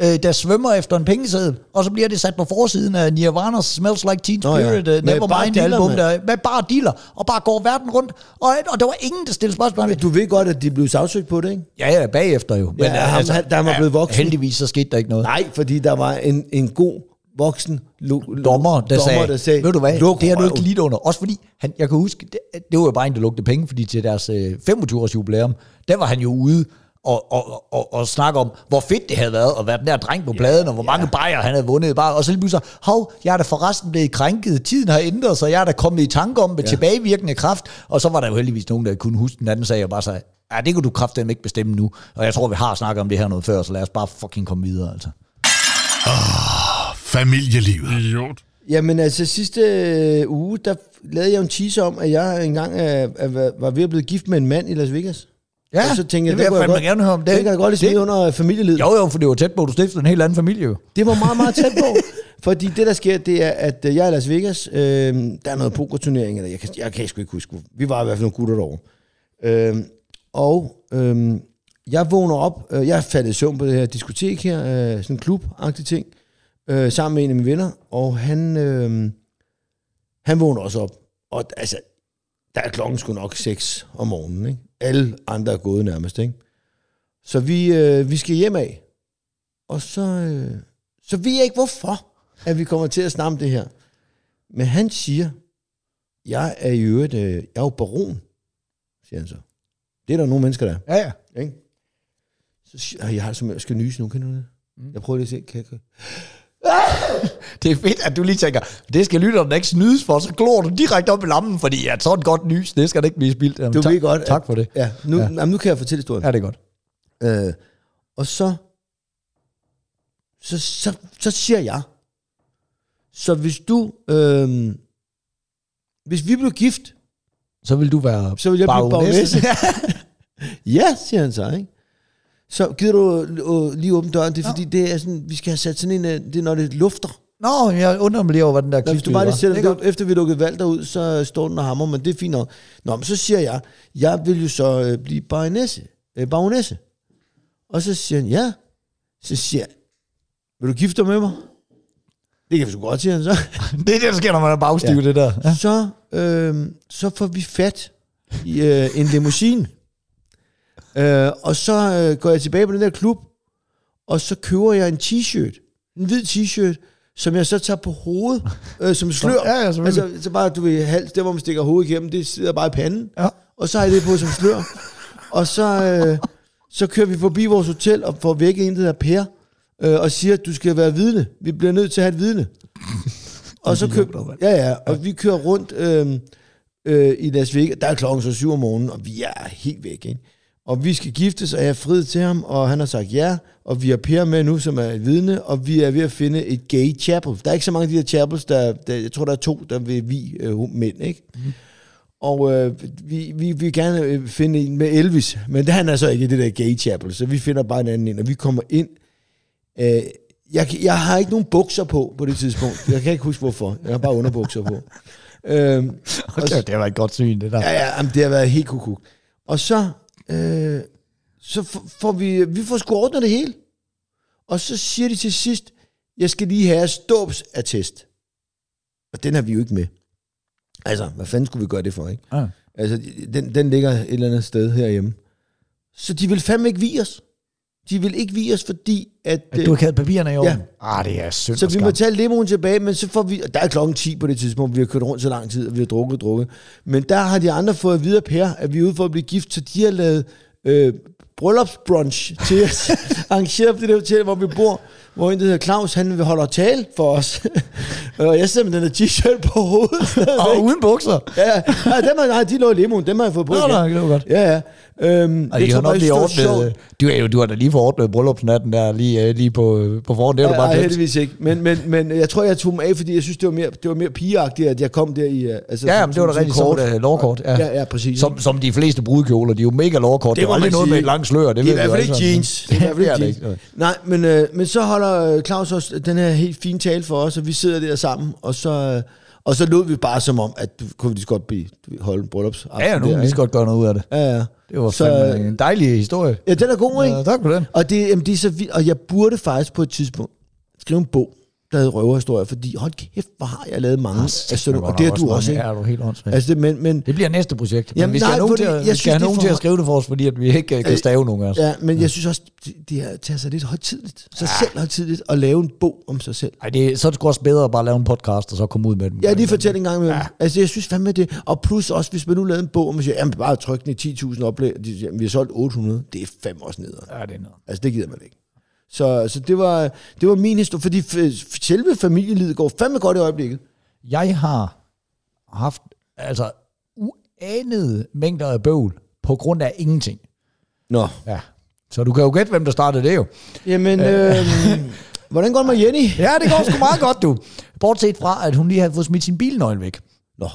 øh, der svømmer efter en pengeseddel, og så bliver det sat på forsiden af Nirvana's Smells Like Teen Nå ja. Spirit, ja. Med bare Nevermind album, mand. der, med bare dealer, og bare går verden rundt, og, og der var ingen, der stillede spørgsmål ved. Du ved godt, at de blev sagsøgt på det, ikke? Ja, ja, bagefter jo. Ja, ham- han- da han var blevet voksen. Heldigvis så skete der ikke noget. Nej, fordi der var en, en god voksen lo, lo, dommer, der, sagde, der sagde, ved du hvad, "Luk det har du ikke røven." lidt under. Også fordi, han, jeg kan huske, det, det var jo bare en, der lugtede penge, fordi til deres øh, 25-års jubilæum, der var han jo ude og, og, og, og snakke om, hvor fedt det havde været at være den der dreng på pladen, og hvor mange bajer han havde vundet. Bare, og så lige pludselig så, hov, jeg er da forresten blevet krænket, tiden har ændret sig, jeg er da kommet i tanke om med ja. tilbagevirkende kraft, og så var der jo heldigvis nogen, der kunne huske den anden sag, og bare sagde, ja, det kan du kraftedeme ikke bestemme nu, og jeg tror, vi har snakket om det her noget før, så lad os bare fucking komme videre, altså. Familielivet. Idiot. Jamen altså sidste øh, uge, der lavede jeg en teaser om, at jeg engang var ved at blive gift med en mand i Las Vegas. Ja, og så tænkte det vil jeg fandme godt, gerne høre om. Det- Det, kan jeg godt lige smide under familielivet. Jo, jo, for det var tæt på, du stiftede en helt anden familie jo. Det var meget, meget tæt på. fordi det, der sker, det er, at øh, jeg er i Las Vegas. Øh, der er noget pokerturnering, eller jeg kan, jeg kan sgu ikke huske. Vi var i hvert fald nogle gutter derovre. Øh, og øh, jeg vågner op. Øh, jeg er faldet i søvn på det her diskotek her. Øh, sådan en klub-agtig ting. Øh, sammen med en af mine venner. Og han, øh, han vågner også op. Og altså, der er klokken sgu nok 6 om morgenen. Ikke? Alle andre er gået nærmest. Ikke? Så vi, øh, vi skal hjem af. Og så, øh, så ved jeg ikke, hvorfor, at vi kommer til at snakke om det her. Men han siger, jeg er i øvrigt, øh, jeg er jo baron, siger han så. Det er der nogle mennesker, der er. Ja, ja. Ikke? Så siger jeg, jeg har jeg skal nyse nu, kan du det? Jeg prøver lige at se, kan jeg, kan Det er fedt, at du lige tænker, det skal lytterne ikke snydes for, så glor du direkte op i lammen, fordi at sådan et godt nys, det skal da ikke blive spildt. Jamen, Du tak, ved godt, at- Tak for det. Ja, nu, Ja. ja. Jamen, nu kan jeg fortælle historien. Ja, det er godt. Øh, og så, så, så, så siger jeg, så hvis du, øh, hvis vi blev gift, Så vil du være så vil jeg blive baronesse. ja, siger han så, ikke? Så gider du øh, lige åbne døren, det er fordi, det er sådan, vi skal have sat sådan en, øh, det er når det lufter. Nå, jeg undrer mig lige over, hvad den der Nå, hvis du klip bare lige sætter er det, efter vi lukkede valg derud, så står den og hammer, men det er fint nok. Nå, men så siger jeg, jeg vil jo så øh, blive baronesse. Øh, baronesse. Og så siger han, ja. Så siger jeg, vil du gifte dig med mig? Det kan vi sgu godt, siger han så. det er det, der sker, når man er bagstiv. Ja. det der. Ja. Så, øh, så får vi fat i øh, en limousine. Øh, og så øh, går jeg tilbage på den der klub, og så køber jeg en t-shirt. En hvid t-shirt, som jeg så tager på hovedet, øh, som slør. Ja, ja, altså, så bare, du ved, hals, der hvor man stikker hovedet igennem, det sidder bare i panden. Ja. Og så har jeg det på som slør. og så, øh, så kører vi forbi vores hotel og får væk en, der hedder Per, øh, og siger, at du skal være vidne. Vi bliver nødt til at have et vidne. og så kører, ja, ja, og vi kører rundt øh, øh, i Las Vegas. Der er klokken så syv om morgenen, og vi er helt væk, ikke? Og vi skal giftes, og jeg er frid til ham, og han har sagt ja, og vi har Per med nu, som er et vidne, og vi er ved at finde et gay chapel. Der er ikke så mange af de der chapels, der, der jeg tror, der er to, der vil vi øh, mænd, ikke? Mm. Og øh, vi, vi vil gerne øh, finde en med Elvis, men det, han er så ikke i det der gay chapel, så vi finder bare en anden ind, og vi kommer ind. Øh, jeg, jeg har ikke nogen bukser på på det tidspunkt. Jeg kan ikke huske, hvorfor. Jeg har bare underbukser på. Øhm, og, Okay, det var et godt syn, det der. Ja, ja, jamen, det har været helt kukuk. Og så, øh, så får vi, vi får sgu ordnet det hele. Og så siger de til sidst, jeg skal lige have ståbsattest. Og den har vi jo ikke med. Altså, hvad fanden skulle vi gøre det for, ikke? Ja. Altså, den, den ligger et eller andet sted herhjemme. Så de vil fandme ikke vige os. De vil ikke vige os, fordi at... At øh, du har kaldt papirerne i orden? Ja. Ah, det er synd så vi må tage limoen tilbage, men så får vi... Der er klokken 10 på det tidspunkt, vi har kørt rundt så lang tid, og vi har drukket og drukket. Men der har de andre fået videre Per, at vi er ude for at blive gift, så de har lavet øh, bryllupsbrunch til os. Arrangeret på det der hotel, hvor vi bor, hvor en, der hedder Claus, han vil holde tale for os. og jeg sidder med den der t-shirt på hovedet. Og uden bukser. ja, ja. Nej, dem har, nej, de lå i limoen, dem har jeg fået på. Nå, nej, det var godt. Ja, ja. Øhm, Og de har nok lige det ordnet, du, er jo, du har da lige fået ordnet bryllupsnatten der lige, øh, lige på, på forhånd. Det er du Nej, bare nej, heldigvis ikke. Men, men, men jeg tror, jeg tog dem af, fordi jeg synes, det var mere, det var mere pigeagtigt, at jeg kom der i... øh, Altså, Ja, men det var da som som et lovkort. Ja. Ja, ja, præcis. Som, som de fleste brudkjoler, de er jo mega lovkort. Det, det var aldrig man noget med et langt slør. Det det er i hvert fald ikke jeans. Det er i hvert fald det ikke er det jeans. Nej, men, øh, men så holder øh, Claus også den her helt fine tale for os, og vi sidder der sammen, og så, øh, Og så lød vi bare som om, at kunne vi lige så godt blive, holde en bryllups. Ja, ja, nu kan vi lige så godt gøre noget ud af det. Ja, ja. Det var Så- fandme en dejlig historie. Ja, den er god, ikke? Ja, tak for den. Og det, jamen, det er så vildt, og jeg burde faktisk på et tidspunkt skrive en bog, der hedder Røverhistorie, fordi hold kæft, hvor har jeg lavet mange af sådan og det har du også, ikke? Ja, du er helt åndssvagt. Altså, det, men, men, Det bliver næste projekt. Men Jamen, vi skal nej, have nogen, til, at, jeg vi synes, skal have det er nogen for- til at skrive det for os, fordi at vi ikke øh, kan stave nogen af os. ja, men jeg synes også, det, det her tager sig lidt højtidligt. Sig selv højtidligt at lave en bog om sig selv. Ej, det, er- så er det sgu også bedre at bare lave en podcast, og så komme ud med den. Ja, lige fortælle en gang med ja. Altså, jeg synes fandme det. Og plus også, hvis man nu lavede en bog, og man siger, jamen bare tryk den i 10.000 oplag, de siger, jamen, vi har solgt 800, det er fandme også nederen. Ja, det er noget. Altså, det gider man ikke. Så, så det, var, det var min historie, fordi selve familielivet går fandme godt i øjeblikket. Jeg har haft altså uanede mængder af bøvl på grund af ingenting. Nå. Ja. Så du kan jo gætte, hvem der startede det jo. Jamen, øh, hvordan går det med Jenny? Ja, det går sgu meget godt, du. Bortset fra, at hun lige havde fået smidt sin bilnøgle væk. Nå.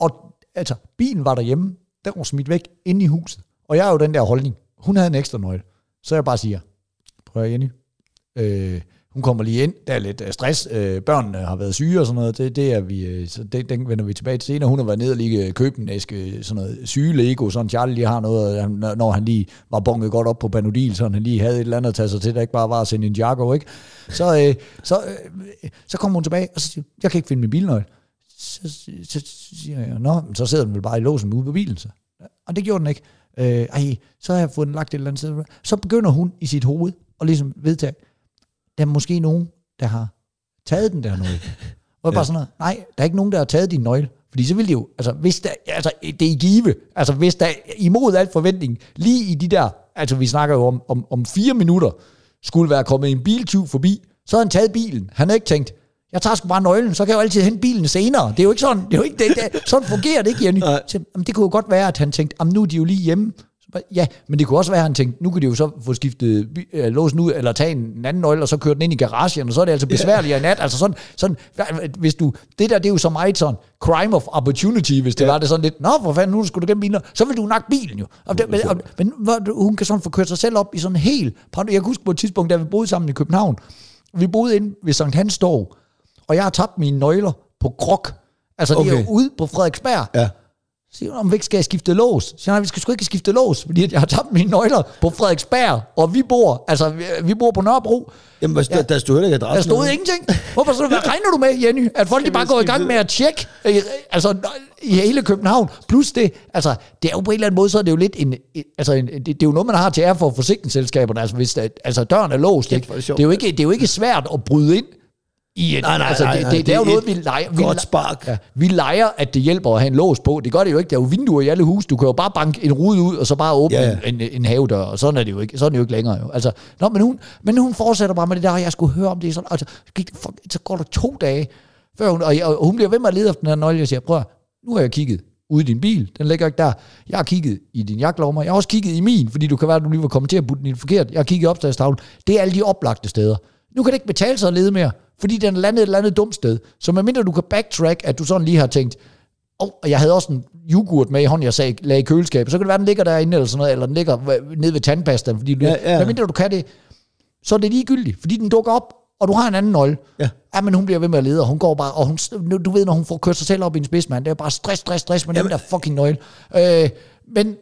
Og altså, bilen var derhjemme. Den var smidt væk inde i huset. Og jeg er jo den der holdning. Hun havde en ekstra nøgle. Så jeg bare siger, var jeg enig. Øh, hun kommer lige ind. Der er lidt øh, stress. Øh, børnene har været syge og sådan noget. Det, det er vi, øh, så det, den vender vi tilbage til senere. Hun har været nede og lige øh, købe en æske sådan noget syge Lego, sådan Charlie lige har noget, når han lige var bonget godt op på Panodil, så han lige havde et eller andet at tage sig til, der ikke bare var at sende en Jago, ikke? Så, øh, så, øh, så kommer hun tilbage, og så siger jeg kan ikke finde min bilnøgle. Så, så, så siger jeg, nå, så sidder den vel bare i låsen ude på bilen, så. Og det gjorde den ikke. Øh, ej, så har jeg fået den lagt et eller andet sted. Så begynder hun i sit hoved at ligesom vedtage, der er måske nogen, der har taget den der nøgle. Og ja. bare sådan noget, nej, der er ikke nogen, der har taget din nøgle. Fordi så ville det jo, altså hvis der, altså det er i give, altså hvis der imod al forventning, lige i de der, altså vi snakker jo om, om, om fire minutter, skulle være kommet en biltyv forbi, så har han taget bilen. Han har ikke tænkt, jeg tager sgu bare nøglen, så kan jeg jo altid hente bilen senere. Det er jo ikke sådan, det er jo ikke det, det sådan fungerer det ikke, Jenny. Så, jamen, det kunne jo godt være, at han tænkte, jamen, nu er de jo lige hjemme. Ja, men det kunne også være, at han tænkte, nu kan de jo så få skiftet øh, låsen ud, eller tage en anden nøgle, og så køre den ind i garagen, og så er det altså besværligere i nat. Altså sådan, sådan, hvis du, det der, det er jo så meget sådan, crime of opportunity, hvis det ja. var det sådan lidt, nå for fanden, nu skulle du gennem bilen, så vil du nakke bilen jo. Og det, men, og, men hun kan sådan få kørt sig selv op i sådan en helt, jeg kan huske på et tidspunkt, da vi boede sammen i København, vi boede inde ved Sankt Hans Torv, og jeg har tabt mine nøgler på krok. Altså, det er Okay. ude på Frederiksberg. Ja. Så siger hun, om vi ikke skal skifte lås. Så siger nej, vi skal sgu ikke skifte lås, fordi at jeg har tabt mine nøgler på Frederiksberg, og vi bor, altså, vi, vi bor på Nørrebro. Jamen, hvad, ja. der, der stod ikke Der adressen. stod ingenting. Hvorfor så, hvad regner du med, Jenny? At folk de bare går i gang med at tjekke, øh, altså i hele København. Plus det, altså det er jo på en eller anden måde, så er det jo lidt en, altså en, det, det, er jo noget, man har til ære for forsikringsselskaberne. Altså hvis der, altså døren er låst, ikke? det er jo ikke, det er jo ikke svært at bryde ind i et, Nej, nej, altså, nej, det, nej, det, det det, er jo er noget, et vi leger. Vi, godt spark. Ja, vi leger, at det hjælper at have en lås på. Det gør det jo ikke. Der er jo vinduer i alle huse. Du kan jo bare banke en rude ud, og så bare åbne Ja, ja. En, en, en havedør. Og sådan er det jo ikke. Sådan er det jo ikke længere. Jo. Altså, nå, men, hun, men hun fortsætter bare med det der, og jeg skulle høre om det. Sådan, altså, gik, for, så går der to dage, før hun, og, jeg, og hun bliver ved med at lede efter den her nøgle. Jeg siger, prøv nu har jeg kigget ude i din bil. Den ligger ikke der. Jeg har kigget i din jakkelommer. Jeg har også kigget i min, fordi du kan være, at du lige var kommet til at putte den i forkert. Jeg har kigget i opslagstavlen. Det er alle de oplagte steder. Nu kan det ikke betale sig at lede mere, fordi den landet et eller andet dumt sted. Så medmindre du kan backtrack, at du sådan lige har tænkt, oh, og jeg havde også en yoghurt med i hånden, jeg sagde, lagde i køleskabet. Så kan det være, den ligger derinde eller sådan noget, eller den ligger nede ved tandpastaen, fordi Ja, ja, medmindre du kan det, så er det ligegyldigt, fordi den dukker op, og du har en anden nøgle. Ja. ja men hun bliver ved med at lede, og hun går bare, og hun, du ved, når hun får kørt sig selv op i en spidsmand, det er bare stress, stress, stress med den der fucking nøgle. Øh, men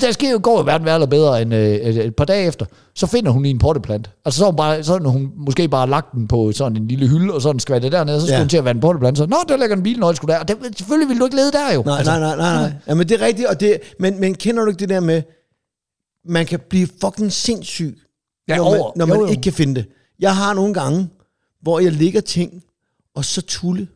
der sker jo, går jo verden værre bedre end øh, et, par dage efter, så finder hun i en potteplant. Altså så bare, så har hun måske bare lagt den på sådan en lille hylde, og sådan skvatte dernede, og så skulle Ja. ja. hun til at være en potteplant. Så, nå, der ligger en bilnøgle sgu der. Og det, selvfølgelig vil du ikke lede der jo. Nej, altså, nej, nej, nej, nej. Jamen, det er rigtigt, og det, men, men kender du ikke det der med, man kan blive fucking sindssyg, Ja, når man, over. når man Jo, jo. ikke kan finde det. Jeg har nogle gange, hvor jeg ligger ting, og så Tulle,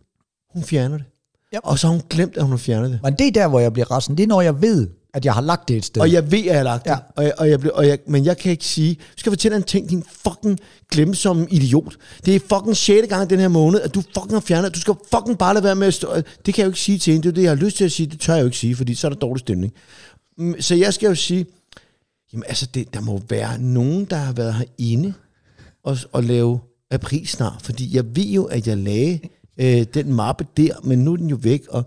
hun fjerner det. Ja. Og så har hun glemt, at hun har fjernet det. Men det er der, hvor jeg bliver resten. Det er, når jeg ved, at jeg har lagt det et sted. Og jeg ved, at jeg har lagt det. Ja. Og jeg, og jeg og jeg, men jeg kan ikke sige... Jeg skal fortælle en ting, din fucking glemsomme idiot. Det er fucking 6. gang den her måned, at du fucking har fjernet. Du skal fucking bare lade være med at stå... Det kan jeg jo ikke sige til hende. Det er det, jeg har lyst til at sige. Det tør jeg jo ikke sige, fordi så er der dårlig stemning. Mm, Så jeg skal jo sige... Jamen altså, det, der må være nogen, der har været herinde og, og lave april snart. Fordi jeg ved jo, at jeg lagde øh, den mappe der, men nu er den jo væk. Og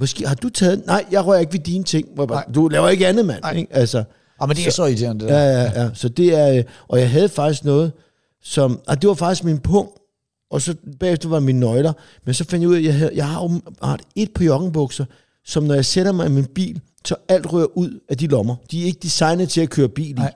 måske har du taget... Nej, jeg rører ikke ved dine ting. Hvor jeg bare, du laver ikke andet, mand. Ikke? Altså, Ah, men det er så irriterende, det der. Ja, ja, ja. Så det er, øh, og jeg havde faktisk noget, som, og det var faktisk min punkt, og så bagefter var mine nøgler. Men så fandt jeg ud af, at jeg, havde, jeg har jo har et par joggenbukser, som når jeg sætter mig i min bil, så alt rører ud af de lommer. De er ikke designet til at køre bil i. Nej.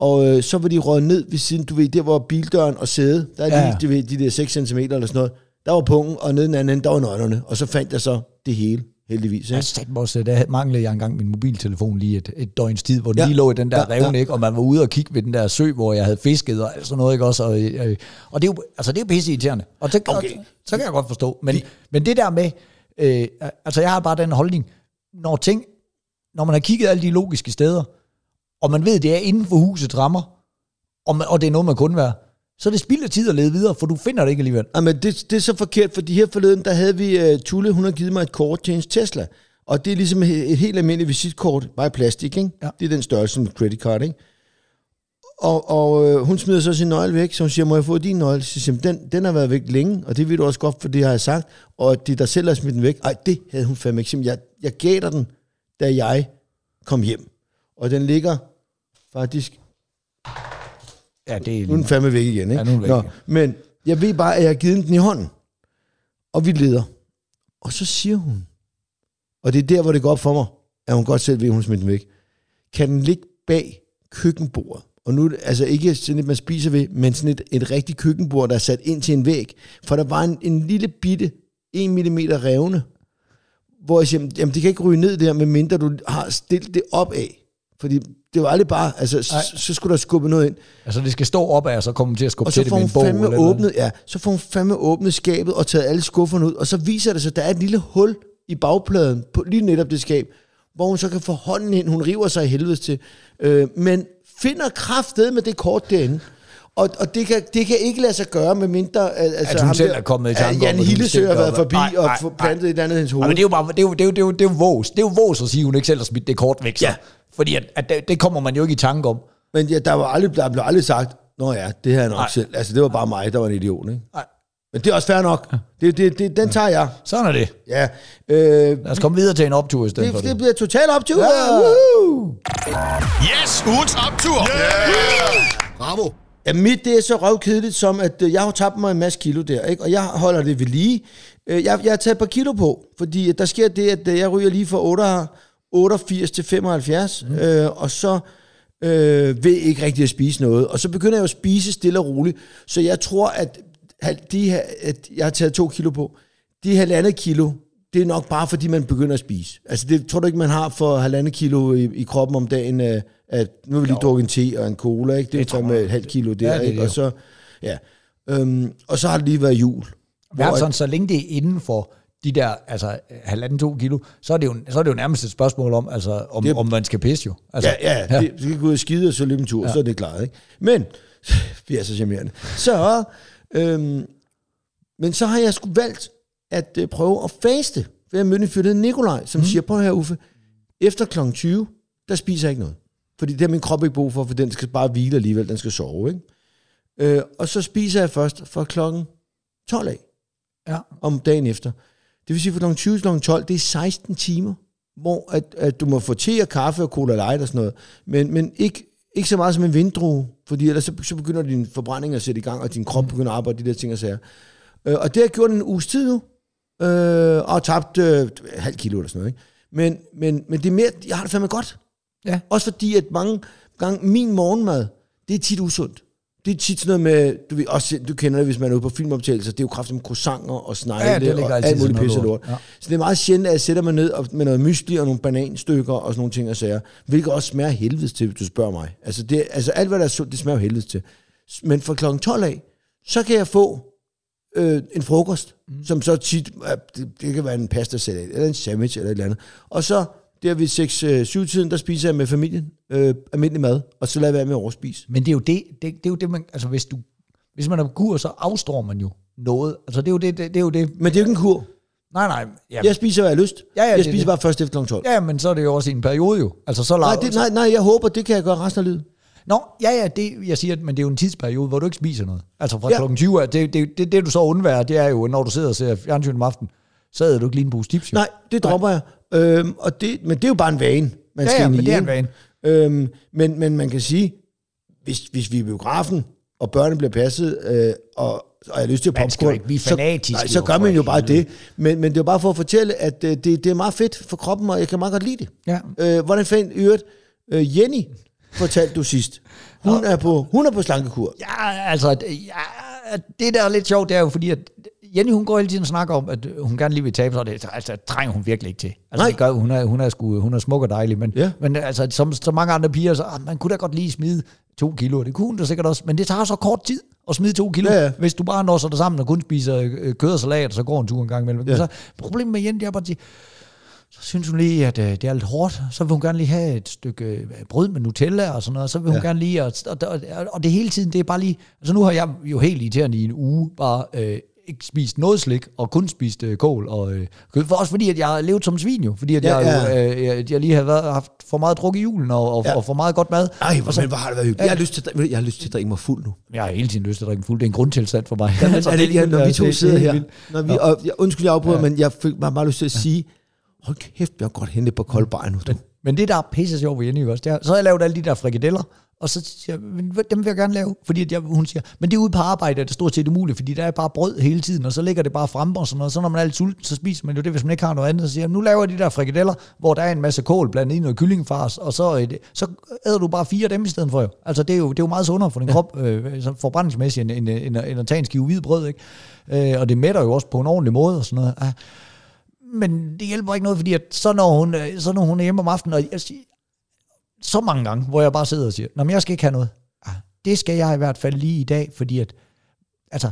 Og øh, så var de røget ned ved siden, du ved, der hvor bildøren og sædet, der er Ja. lige du ved, de der 6 cm eller sådan noget. Der var pungen, og nede den anden der var nøglerne. Og så fandt jeg så det hele, heldigvis. Ikke? mig også, der manglede jeg engang min mobiltelefon lige et, et døgns tid, hvor den Ja. lige lå i den der Ja, revne, ja. ikke? og man var ude og kigge ved den der sø, hvor jeg havde fisket og alt sådan noget, ikke også? Og, øh, og det er jo altså, det er jo pisse irriterende. Og det, Okay. okay. så kan jeg godt forstå. Men, men det der med, øh, altså jeg har bare den holdning, når ting, når man har kigget alle de logiske steder, og man ved, det er inden for husets rammer, og, man, og det er noget, man kun være, så er det spild af tid at lede videre, for du finder det ikke alligevel. Jamen, det, det er så forkert, fordi her forleden, der havde vi, uh, Tulle, hun har givet mig et kort til hendes Tesla. Og det er ligesom et, et helt almindeligt visitkort, bare i plastik, ikke? Ja. Det er den størrelse som et credit card, ikke? Og, og øh, hun smider så sin nøgle væk, så hun siger, må jeg få din nøgle? Så siger den, den har været væk længe, og det ved du også godt, for det har jeg sagt. Og det er dig selv, der har smidt den væk. Ej, det havde hun fandme ikke. Jeg, jeg gav dig den, da jeg kom hjem. Og den ligger faktisk Ja, det er nu er den fandme væk igen, ikke? Ja, nu er væk igen. men jeg ved bare, at jeg har givet den i hånden. Og vi leder. Og så siger hun, og det er der, hvor det går op for mig, at hun godt selv ved, at hun smidt den væk. Kan den ligge bag køkkenbordet? Og nu altså ikke sådan et, man spiser ved, men sådan et, et rigtigt køkkenbord, der er sat ind til en væg. For der var en, en lille bitte, 1 mm revne, hvor jeg siger, jamen det kan ikke ryge ned der, medmindre du har stillet det op af. Fordi det var aldrig bare, altså så, så skulle der skubbe noget ind. Altså, det skal stå op af, og så kommer til at skubbe Og til det med en bog. fandme eller åbnet, ja, så får hun fandme åbnet skabet og taget alle skufferne ud, og så viser det sig, at der er et lille hul i bagpladen på lige netop det skab, hvor hun så kan få hånden ind. Hun river sig i helvede til, øh, men finder kraftet med det kort derinde. Og, og det, kan, det kan ikke lade sig gøre, med mindre... Altså, At hun ham selv der- er kommet i tanke om, Jan Hillesø har været forbi Nej, og nej, få nej. plantet et eller andet i hendes hoved. Ja, men det er jo bare, det er jo, det er jo, det er jo, det er jo vås. Det er jo vås at sige, at hun ikke selv har smidt det kort væk. Så. Ja. Fordi at, at det, det, kommer man jo ikke i tanke om. Men ja, der, var aldrig, der blev aldrig sagt, Nå ja, det her er nok Nej. selv. Altså, det var bare mig, der var en idiot, ikke? Nej. Men det er også fair nok. Det, det, det, den tager jeg. Sådan er det. Ja. Øh, Lad os komme videre til en optur i stedet for det, det. det bliver totalt op til Ja. Woo! Yes, ugens optur. Yeah. Bravo. Ja, mit det er så røvkedeligt som, at øh, jeg har tabt mig en masse kilo der, ikke? og jeg holder det ved lige. Øh, Jeg, jeg har taget et par kilo på, fordi at der sker det, at øh, jeg ryger lige fra 8 88 til 75, mm. øh, og så øh, ved ikke rigtig at spise noget. Og så begynder jeg jo at spise stille og roligt. Så jeg tror, at, de her, at jeg har taget to kilo på. De halvandet kilo, det er nok bare, fordi man begynder at spise. Altså, det tror du ikke, man har for halvandet kilo i, i kroppen om dagen, øh, at nu vil vi lige drukke en te og en cola, ikke? Det er jo med et halvt kilo der, Ja, det er ikke? det Og så, ja. Øhm, og så har det lige været jul. At- sådan, så længe det er inden for de der, altså halvanden, to kilo, så er det jo, så er det jo nærmest et spørgsmål om, altså, om, Det- om man skal pisse jo. Altså, Ja, ja, ja. Det, kan gå ud og skide og så løbe en tur, ja. så er det klaret, ikke? Men, vi er så charmerende. Så, øhm, men så har jeg sgu valgt at øh, prøve at faste. For jeg mødte en fyr, Nikolaj, som mm. siger, prøv her Uffe, efter kl. 20, der spiser jeg ikke noget. Fordi det har min krop ikke brug for, for den skal bare hvile alligevel, den skal sove, ikke? Øh, og så spiser jeg først fra klokken 12 af ja. om dagen efter. Det vil sige, fra kl. 20 til kl. 12, det er 16 timer, hvor at, at du må få te og kaffe og cola light og sådan noget, men, men ikke, ikke så meget som en vinddrue, fordi ellers så, så begynder din forbrænding at sætte i gang, og din krop begynder at arbejde de der ting og sager. Øh, og det har jeg gjort en uges tid nu, øh, og tabt øh, halv kilo eller sådan noget. Ikke? Men, men, men det er mere, jeg har det fandme godt. Ja. Også fordi, at mange gange min morgenmad, det er tit usundt. Det er tit sådan noget med, du, ved, også, du kender det, hvis man er ude på filmoptagelser, det er jo kraftigt med croissanter og snegle Ja, det og alt muligt pisse lort. Ja. Så det er meget sjældent, at jeg sætter mig ned og, med noget mysli og nogle bananstykker og sådan nogle ting og sager, hvilket også smager helvedes til, hvis du spørger mig. Altså, det, altså alt, hvad der er sundt, det smager helvedes til. Men fra klokken 12 af, så kan jeg få øh, en frokost, mm. som så tit, øh, det, det kan være en pastasalat, eller en sandwich, eller et eller andet. Og så der ved 6-7-tiden, der spiser jeg med familien øh, almindelig mad, og så lader jeg være med at overspise. Men det er jo det, det, det, er jo det man, altså hvis, du, hvis man er på kur, så afstår man jo noget. Altså det er jo det, det, det er jo det. Men det er jo ikke en kur. Nej, nej. Ja, Jeg spiser, hvad jeg har lyst. Ja, ja, jeg det er spiser det. bare først efter kl. 12. ja, men så er det jo også i en periode jo. Altså så Nej, det, nej, nej, jeg håber, det kan jeg gøre resten af livet. Nå, ja, ja, det, jeg siger, men det er jo en tidsperiode, hvor du ikke spiser noget. Altså fra Ja. klokken 20, er- det, det, det, det, du så undværer, det er jo, når du sidder og ser fjernsyn om aftenen, så æder du ikke lige en pose tips. jo. Nej, det dropper jeg. Øhm, og det, men det er jo bare en vane, man Ja, skal ja, men det er en vane. Øhm, men, men man kan sige, hvis, hvis vi er i biografen, og børnene bliver passet, øh, og, og jeg har lyst til Man skal popcorn, ikke blive så, nej, så gør man jo bare det. Men, men det er bare for at fortælle, at øh, det, det er meget fedt for kroppen, og jeg kan meget godt lide det. Ja. Øh, hvordan fandt øvrigt øh, Jenny, fortalte du sidst. Hun er på, hun er på slankekur. Ja, altså, ja, det der er lidt sjovt, det er jo fordi, at Jenny, hun går hele tiden og snakker om, at hun gerne lige vil tabe sig, det altså, trænger hun virkelig ikke til. Altså, Nej. det gør, hun, er, hun, er sgu, hun er smuk og dejlig, men, Ja. men altså, som så mange andre piger, så, ah, man kunne da godt lige smide to kilo, det kunne hun da sikkert også, men det tager så kort tid at smide to kilo, Ja, ja. hvis du bare når dig sammen og kun spiser øh, kød og salat, og så går en tur en gang imellem. Ja. Så problemet med Jenny, det er bare, at så synes hun lige, at øh, det er lidt hårdt. Så vil hun gerne lige have et stykke øh, brød med Nutella og sådan noget. Så vil hun Ja. gerne lige... Og, og, og, og det hele tiden, det er bare lige... Altså nu har jeg jo helt irriterende i en uge bare øh, ikke spist noget slik, og kun spist øh, kål og øh. For også fordi, at jeg har levet som svin jo. Fordi at Ja, jeg, jo, øh, jeg, jeg lige har været, haft for meget druk i julen og, og, Ja. ja. og for meget godt mad. Ej, hvor, så, men hvor har det været hyggeligt. Jeg har lyst til, at jeg har lyst til at drikke mig fuld nu. jeg har hele tiden lyst til at drikke en fuld. Det er en grundtilstand for mig. Jamen, Altså, er det, ja, når vi to det- sidder er her, når vi, og, jeg, undskyld, jeg afbryder, ja. men jeg fik mig bare lyst til at sige, hold kæft, jeg har godt hentet på koldbejen nu. Du. Men det, der er pisse sjovt ved Jenny også, det er, så har jeg lavet alle de der frikadeller, og så siger jeg, "Men dem vil jeg gerne lave, fordi at jeg, hun siger, men det er ude på arbejde, er det stort set umuligt, fordi der er bare brød hele tiden, og så ligger det bare fremme og sådan noget, så når man er lidt sulten, så spiser man jo det, hvis man ikke har noget andet, så siger jeg, nu laver jeg de der frikadeller, hvor der er en masse kål blandet i noget kyllingefars, og så, øh, det- så æder du bare fire af dem i stedet for jo. Altså det er jo, det er jo meget sundere for din krop, øh, forbrændingsmæssigt, end, end, end, end, at tage en skive hvid brød, ikke? Øh, og det mætter jo også på en ordentlig måde og sådan noget. Ah, men det hjælper ikke noget, fordi at så når hun, øh, så når hun er hjemme om aftenen, og jeg siger, så mange gange, hvor jeg bare sidder og siger, men jeg skal ikke have noget. Ah, det skal jeg i hvert fald lige i dag, fordi at, altså,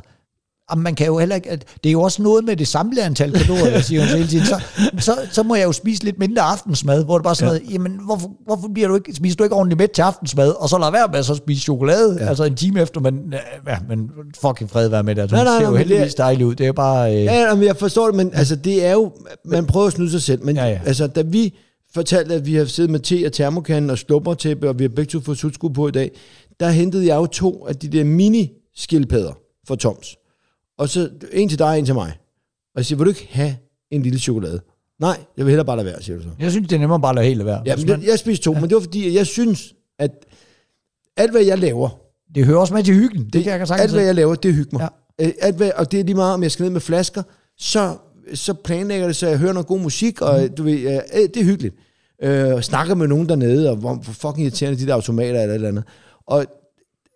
jamen, man kan jo heller ikke, det er jo også noget med det samlede antal kalorier, jeg siger hun hele tiden, så, så, så må jeg jo spise lidt mindre aftensmad, hvor det bare sådan noget, jamen hvorfor, hvorfor bliver du ikke, spiser du ikke ordentligt med til aftensmad, og så lad være med at så spise chokolade, ja. altså en time efter, men, ja, men fucking fred være med det, altså, Nej, nej, ser jo men det er- heldigvis dejlig ud, det er bare, øh, Ja, ja, men jeg forstår det, men altså, det er jo, man prøver at snyde sig selv, men Ja, ja. altså, da vi fortalte, at vi har siddet med te og termokanden og slubbertæppe, og vi har begge to fået sutsko på i dag, der hentede jeg jo to af de der mini-skildpadder for Toms. Og så en til dig, og en til mig. Og jeg siger, vil du ikke have en lille chokolade? Nej, jeg vil hellere bare lade være, siger du så. jeg synes, det er nemmere bare at lade helt være. Ja, men man- jeg spiste to, ja. men det var fordi, at jeg synes, at alt hvad jeg laver, Det hører også med til hyggen. Det, det kan jeg sagtens alt hvad jeg laver, det hygger mig. Ja. Ja. Alt hvad, og det er lige meget, om jeg skal ned med flasker, så, så planlægger det, så jeg hører noget god musik, og Mhm. du ved, øh, øh, det er hyggeligt. Øh, og snakker med nogen dernede, og hvor hvor fucking irriterende de der automater eller et eller andet. Og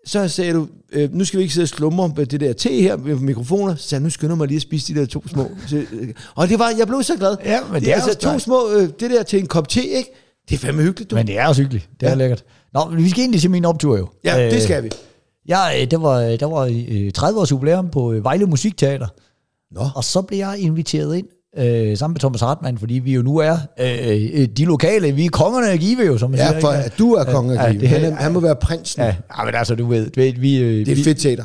så sagde du, øh, nu skal vi ikke sidde og slumre med det der te her med mikrofoner. Så sagde nu skynder mig lige at spise de der to små. Så, øh, og det var, jeg blev så glad. Ja, men det det er altså to små, øh, det der til en kop te, ikke? Det er fandme hyggeligt, du. Men det er også hyggeligt. Det er Ja. lækkert. Nå, men vi skal egentlig til min optur jo. ja, Øh, det skal vi. Jeg, øh, der var, der var øh, 30 års jubilæum på øh, Vejle Musikteater, Nå. og så blev jeg inviteret ind øh, sammen med Thomas Hartmann, fordi vi jo nu er øh, øh, de lokale, vi er kongerne af Give jo, som man Ja, siger. for ikke? at du er konge Ja, af det- Give. Han, er- han må være prinsen. Ja, ja, men altså, du ved, du ved vi, øh, Det er vi, fedt teater.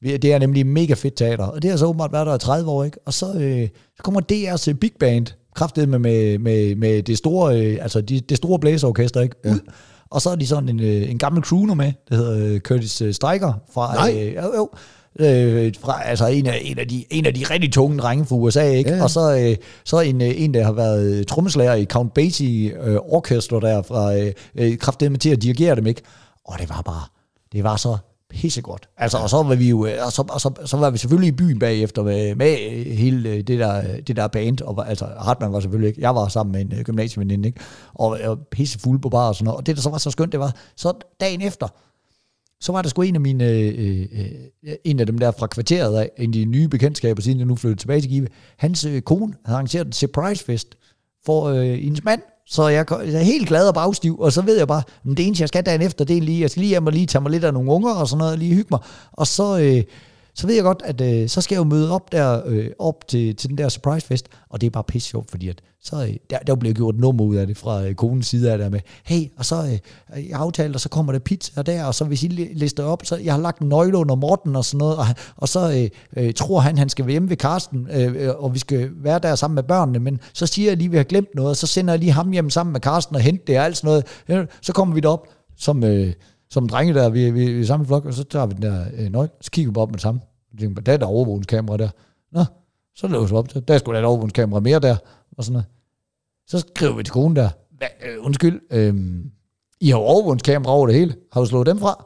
vi, det er nemlig mega fedt teater, og det har så åbenbart været der i 30 år, ikke? Og så, øh, så kommer DR's øh, Big Band, kraftet med, med, med, med det store, øh, altså de, det store blæseorkester, ikke? Ja. Ud. Og så er de sådan en, øh, en gammel crooner med, der hedder øh, Curtis øh, Steiger fra, Nej. øh, jo, jo, øh, fra altså en af, en, af de, en af de rigtig tunge drenge fra USA, ikke? Ja. Og så, øh, så en, øh, en, der har været trommeslager i Count Basie øh, Orchestra der, fra øh, øh, kraftet med til at dirigere dem, ikke? Og det var bare, det var så pissegodt. Altså, og så var vi jo, og så, og så, så var vi selvfølgelig i byen bagefter med, med hele øh, det der, det der band, og altså Hartmann var selvfølgelig ikke, jeg var sammen med en øh, gymnasieveninde, ikke? Og, og pisse fuld på bar og sådan noget, og det der så var så skønt, det var, så dagen efter, så var der sgu en af mine, øh, øh, øh, en af dem der fra kvarteret af, en af de nye bekendtskaber, siden jeg nu flyttede tilbage til Give, hans øh, kone havde arrangeret en surprise fest for øh, hendes mand, så jeg, jeg er helt glad og bagstiv, og så ved jeg bare, men det eneste, jeg skal dagen efter, det er lige, jeg skal lige hjem og lige tage mig lidt af nogle unger og sådan noget, og lige hygge mig. Og så, øh, så ved jeg godt, at øh, så skal jeg jo møde op der, øh, op til, til den der surprise fest, og det er bare pisse sjovt, fordi at, så, øh, der, der bliver gjort nummer ud af det fra øh, konens side af der med, hey, og så øh, jeg aftalte, og så kommer der pizza der, og så hvis I lister op, så jeg har lagt en nøgle under Morten og sådan noget, og, og så øh, øh, tror han, han skal være hjemme ved Karsten, øh, øh og vi skal være der sammen med børnene, men så siger jeg lige, at vi har glemt noget, og så sender jeg lige ham hjem sammen med Karsten og henter det og alt sådan noget. Øh, så kommer vi derop, som, øh, som drenge der, vi, vi, vi er samme flok, og så tager vi den der øh, nøgle, så kigger vi på op med det samme. Tænker, der er der overvågningskamera der. Nå, så løber vi op til, der skulle da et overvågningskamera mere der, og sådan noget. Så skriver vi til konen der, "Hva, øh, undskyld, øh, I har jo overvågningskamera over det hele. Har du slået dem fra?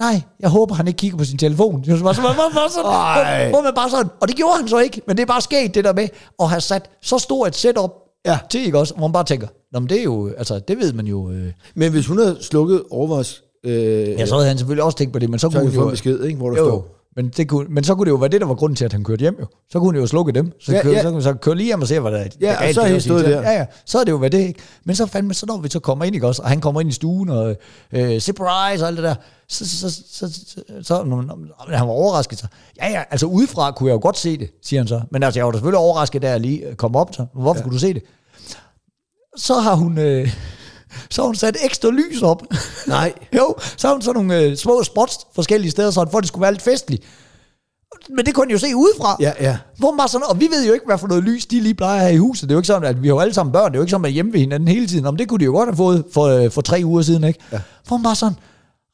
nej, jeg håber, han ikke kigger på sin telefon. Det var bare sådan, hvor, hvor, sådan, hvor, man bare sådan, og det gjorde han så ikke, men det er bare sket det der med at have sat så stor et setup Ja. til, ikke også? Hvor man bare tænker, Nå, men det er jo, altså, det ved man jo. Øh. Men hvis hun havde slukket overvars... Øh, Ja, så havde han selvfølgelig også tænkt på det, men så, så kunne få jo... en besked, ikke, hvor der jo, står... men, det kunne, men så kunne det jo være det, der var grunden til, at han kørte hjem jo. Så kunne han jo slukke dem. Så, Ja, køre, ja. så, kunne- så køre lige hjem og se, hvad der er. Ja, der er og så er det han stået der. Ja, ja. Så er det jo hvad det ikke. Men så fandme, så når vi så kommer ind, ikke også, og han kommer ind i stuen, og øh, surprise og alt det der, så, så, så, så, så, så når, han var overrasket. Så, ja, ja, altså udefra kunne jeg jo godt se det, siger han så. Men altså, jeg var da selvfølgelig overrasket, da jeg lige kom op. Så. Hvorfor ja. kunne du se det? Så har hun... Øh, så har hun sat ekstra lys op. Nej. jo, så har hun sådan nogle øh, små spots forskellige steder, så for at det skulle være lidt festligt. Men det kunne han jo se udefra. Ja, ja. Hvor man sådan, og vi ved jo ikke, hvad for noget lys de lige plejer have i huset. Det er jo ikke sådan, at vi har jo alle sammen børn. Det er jo ikke sådan, at hjemme ved hinanden hele tiden. Om det kunne de jo godt have fået for, øh, for tre uger siden, ikke? Ja. Hvor man sådan,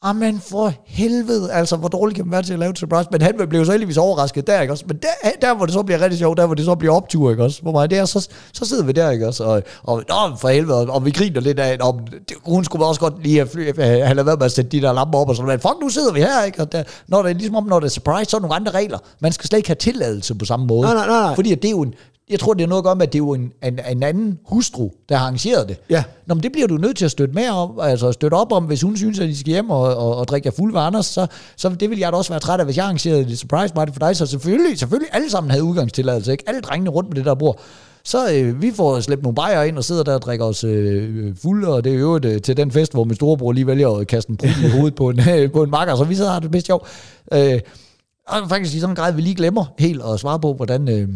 Amen for helvede, altså hvor dårligt kan man være til at lave et surprise. Men han blev så heldigvis overrasket der, ikke også? Men der, der hvor det så bliver rigtig sjovt, der hvor det så bliver optur, ikke også? Hvor meget det er, så, så sidder vi der, ikke også? Og, og nå, for helvede, og, vi griner lidt af, om det, hun skulle også godt lige have, fly, have lavet med at sætte de der lamper op og sådan noget. Fuck, nu sidder vi her, ikke? Og der, når det er ligesom om, når det er surprise, så er der nogle andre regler. Man skal slet ikke have tilladelse på samme måde. Nej, nej, nej, nej. Fordi at det er jo en, jeg tror, det er noget at gøre med, at det er jo en, en, en anden hustru, der har arrangeret det. Ja. Nå, men det bliver du nødt til at støtte med om, altså støtte op om, hvis hun synes, at de skal hjem og, og, og drikke jer fuld ved Anders, så, så det vil jeg da også være træt af, hvis jeg arrangerede det surprise party for dig, så selvfølgelig, selvfølgelig alle sammen havde udgangstilladelse, ikke? Alle drengene rundt med det der bord. Så øh, vi får slæbt nogle bajer ind og sidder der og drikker os øh, fulde, og det er jo øh, til den fest, hvor min storebror lige vælger at kaste en brud i hovedet på en, øh, på en makker, så vi sidder og har det bedst sjov. Øh, og faktisk i sådan en grad, at vi lige glemmer helt at svare på, hvordan... Øh,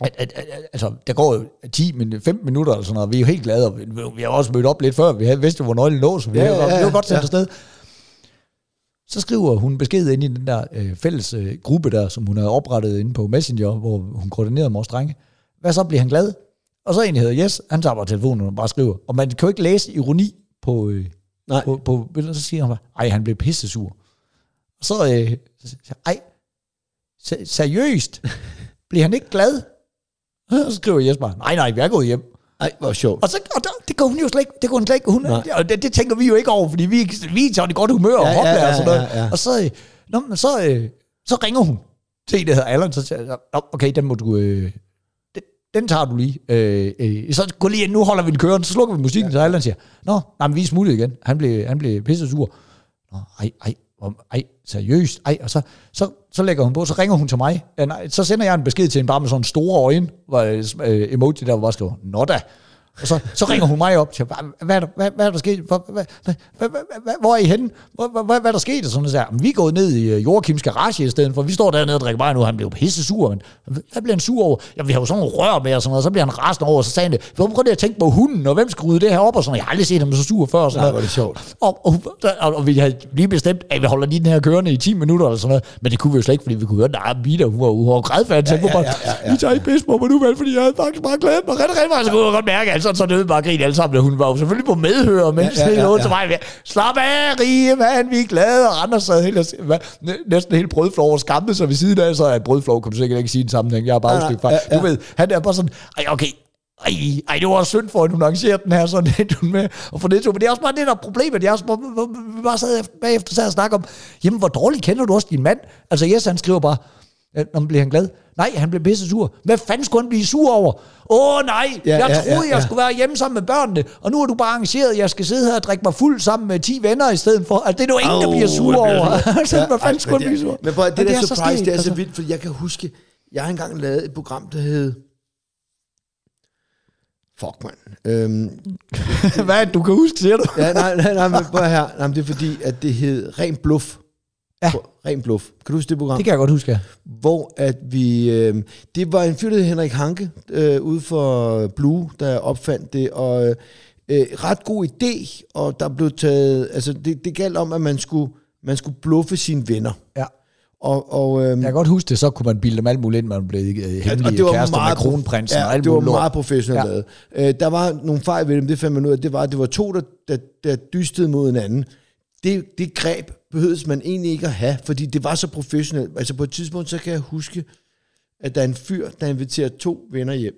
at, at, at, altså, der går jo 10, min- 15 minutter eller sådan noget, og vi er jo helt glade, og vi, vi har også mødt op lidt før, vi havde vidste, hvor nøglen lå, så vi Ja, ja, ja, var godt sendt ja. afsted. Så skriver hun besked ind i den der øh, fælles øh, gruppe der, som hun havde oprettet inde på Messenger, hvor hun koordinerede med vores drenge. Hvad så bliver han glad? Og så en, der hedder Yes, han tager bare telefonen og bare skriver. Og man kan jo ikke læse ironi på, øh, Nej. på, på billedet, så siger han bare, ej, han blev pissesur. Og så, øh, så siger ej, se- seriøst, bliver han ikke glad? Og så skriver Jesper, nej, nej, vi er gået hjem. Ej, hvor sjovt. Og, så, og der, det går hun jo slet ikke, det går hun slet ikke, hun, Nej. og det, det, tænker vi jo ikke over, fordi vi, vi er i godt humør og Ja, ja, ja, hopler ja, og sådan noget. ja, ja. Og så, øh, nå, men så, øh, så ringer hun til der hedder Allan, så siger jeg, "Nå, okay, den må du, øh, den, den tager du lige. Øh, øh, så gå lige ind, nu holder vi den kørende, så slukker vi musikken, ja. så Allan siger, nå, nej, men vi er smuttet igen. Han blev, han blev pisse sur. Nå, ej, ej, og ej, seriøst, ej, og så, så, så lægger hun på, så ringer hun til mig, ja, nej, så sender jeg en besked til hende bare med sådan store øjne, hvor, øh, øh emoji der, hvor bare skriver, nå da, og så, så ringer hun mig op og siger, hvad, hvad, er der, hvad, hvad er der sket? Hvad, hvad, hvad, hvad, hvad, hvor er I henne? Hvad, hvad, hvad, hvad er der sket? Og sådan noget. der. Men vi er gået ned i øh, Joachims garage i stedet for. Vi står dernede og drikker bare nu. Han blev pisse sur. Men hvad bliver han sur over? Ja, vi har jo sådan nogle rør med og sådan noget. Så bliver han rasende over. Så sagde han det. Prøv lige at tænke på hunden, og hvem skruede det her op? Og sådan. Jeg har aldrig set ham så sur før. Og sådan Nej, hvor er det sjovt. Og, og, og, og, vi havde lige bestemt, at vi holder lige den her kørende i 10 minutter eller sådan noget. Men det kunne vi jo slet ikke, fordi vi kunne høre, at Vida, hun var, hun var grædfærdig. Ja, ja, ja, ja, ja. Vi tager ikke pis på mig nu, vel, fordi jeg havde faktisk bare glædet mig rigtig, rigtig meget. Så kunne jeg godt mærke, at sådan så døde bare at grine alle sammen. Og Hun var jo selvfølgelig på medhør, mens Ja, ja, ja, ja, ja, ja, ja. til mig. Slap af, rige mand, vi er glade. Og andre sad helt, næsten helt brødflov og skammede sig ved siden af. Så er brødflov, kan du sikkert ikke sige i en sammenhæng. Jeg har bare nej, fra. ja, ja. Du ved, han er bare sådan, ej, okay, ej, ej, det var synd for, at hun arrangerede den her sådan lidt med, og for det, men det er også bare det, der er problemet. Jeg er også, bare- bare sad efter- bagefter og snakke om, jamen, hvor dårligt kender du også din mand? Altså, Jes, han skriver bare, ja, når bliver han glad? Nej, han blev pisse sur. Hvad fanden skulle han blive sur over? Åh oh, nej, Ja, jeg ja, troede, ja, jeg ja. skulle være hjemme sammen med børnene, og nu er du bare arrangeret, at jeg skal sidde her og drikke mig fuld sammen med 10 venner i stedet for. Altså, det er jo ingen, der Au, bliver sur jeg over. altså, Ja, hvad ej, fanden skulle men han blive sur? Men at det Og der så surprise, sket, det er så altså. vildt, for jeg kan huske, jeg har engang lavet et program, der hed... Fuck, mand. Øhm, Hvad det, du kan huske, siger du? ja, nej, nej, nej, men prøv her. Nej, men det er fordi, at det hed Ren Bluff. Ja. Ren Bluff. Kan du huske det program? Det kan jeg godt huske, ja. hvor at vi... Øh, det var en fyr, der Henrik Hanke, øh, ude for Blue, der opfandt det, og øh, ret god idé, og der blev taget... Altså, det, det galt om, at man skulle, man skulle bluffe sine venner. ja. Og, og, øh, Jeg kan godt huske det, så kunne man bilde dem alt muligt ind, man blev øh, hemmelige og det var kærester meget med kronprinsen ja, og alt det var lort. meget professionelt Ja. ja. lavet. Øh, der var nogle fejl ved dem, det fandt man ud af. Det var, det var to, der, der, der dystede mod hinanden. Det, det greb behøves man egentlig ikke at have, fordi det var så professionelt. Altså på et tidspunkt, så kan jeg huske, at der er en fyr, der inviterer to venner hjem.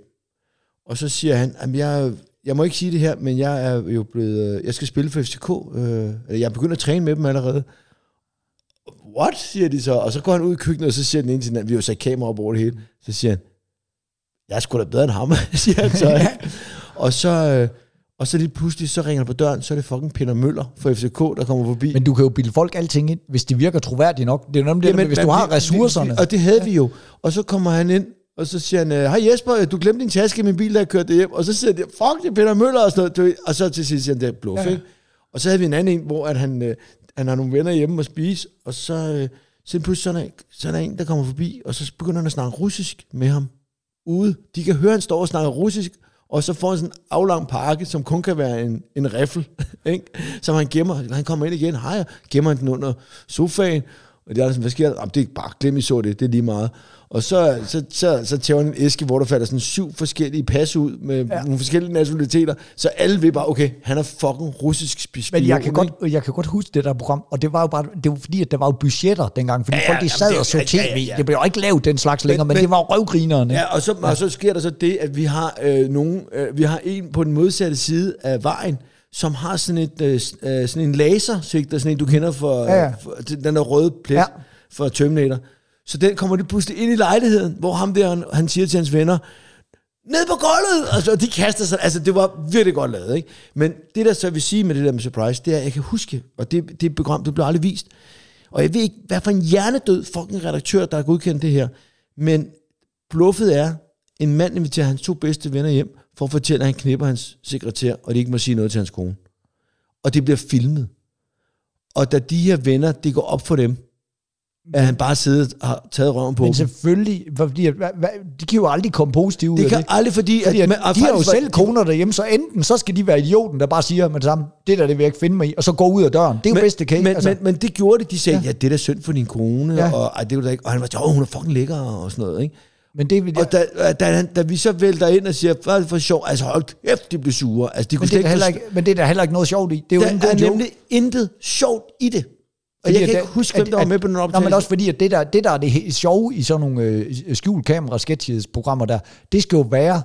Og så siger han, at jeg, jeg må ikke sige det her, men jeg er jo blevet, øh, jeg skal spille for FCK. Øh, eller jeg er begyndt at træne med dem allerede. what, siger de så. Og så går han ud i køkkenet, og så siger den ene til den anden, vi har jo sat kamera op over det hele. Så siger han, jeg er sgu da bedre end ham, siger han så. ikke? og så, øh, og så lige pludselig, så ringer på døren, så er det fucking Peter Møller fra FCK, der kommer forbi. Men du kan jo bilde folk alting ind, hvis de virker troværdige nok. Det er jo nemlig det, hvis du har ressourcerne. Vi, og det havde vi jo. Og så kommer han ind, og så siger han, øh, hej Jesper, du glemte din taske i min bil, da jeg kørte hjem. Og så siger han, fuck, det er Peter Møller og sådan noget. Og så til sidst siger han, det er bluff, ja. Og så havde vi en anden en, hvor at han, øh, han har nogle venner hjemme og spise, og så, øh, så pludselig så er, der, så er der en, der kommer forbi, og så begynder han at snakke russisk med ham ude. De kan høre, han står og snakker russisk, og så får han sådan en aflang pakke, som kun kan være en, en riffel, ikke? som han gemmer. Han kommer ind igen, hej, gemmer han den under sofaen, og det er sådan, hvad sker der? Jamen, det er bare glem, I så det, det er lige meget. Og så, så, så, så tæver en æske, hvor der falder sådan syv forskellige pas ud med ja. nogle forskellige nationaliteter, så alle ved bare, okay, han er fucking russisk spion. Men jeg kan, godt, jeg kan godt huske det der program, og det var jo bare, det var fordi, at der var jo budgetter dengang, fordi Ja, ja, ja, folk de sad det- og så ja, tv. ja, ja. Det blev jo ikke lavet den slags længere, men, men- men det var jo røvgrinerne. Ja, og så, ja. og så sker der så det, at vi har øh, nogen, øh, vi har en på den modsatte side af vejen, som har sådan, et, øh, øh, sådan en lasersigter, sådan en, du kender for, Ja, ja. for den der røde plet ja. Ja. for Terminator. Så den kommer de pludselig ind i lejligheden, hvor ham der, han, han siger til hans venner, ned på gulvet! Altså, og de kaster sig. Altså, det var virkelig godt lavet, ikke? Men det, der så vil sige med det der med Surprise, det er, at jeg kan huske, og det, det program, det blev aldrig vist, og jeg ved ikke, hvad for en hjernedød fucking redaktør, der har godkendt det her, men bluffet er, en mand inviterer hans to bedste venner hjem, for at fortælle, at han knipper hans sekretær, og de ikke må sige noget til hans kone. Og det bliver filmet. Og da de her venner, det går op for dem, at han bare sidder og har taget røven på Men selvfølgelig, fordi, at, hvad, hvad, de kan jo aldrig komme positive ud Det af kan det. aldrig, fordi... Fordi at, og de har jo selv koner derhjemme, så enten så skal de være idioten, der bare siger med det samme, det der, det vil jeg ikke finde mig i, og så gå ud af døren. Det er jo men, bedste case. Men, altså. men, men det gjorde de. De sagde, ja, Ja. det er da synd for din kone, ja. Og, ej, det var da ikke, og han var åh, hun er fucking lækker, og sådan noget, ikke? men det, vil- Og da, da, han, da vi så vælter ind og siger, hvad er det for sjov? Altså hold kæft, de blev sure. Altså, de kunne men, det er ikke, men det er der heller ikke noget sjovt i. Det er jo Der er joke. nemlig intet sjovt i det. Og Fordi jeg kan ikke der- huske, hvem der var med på den optagelse. men også fordi, at det der, det der er det sjove i sådan nogle øh, skjulkamera sketches programmer der, det skal jo være,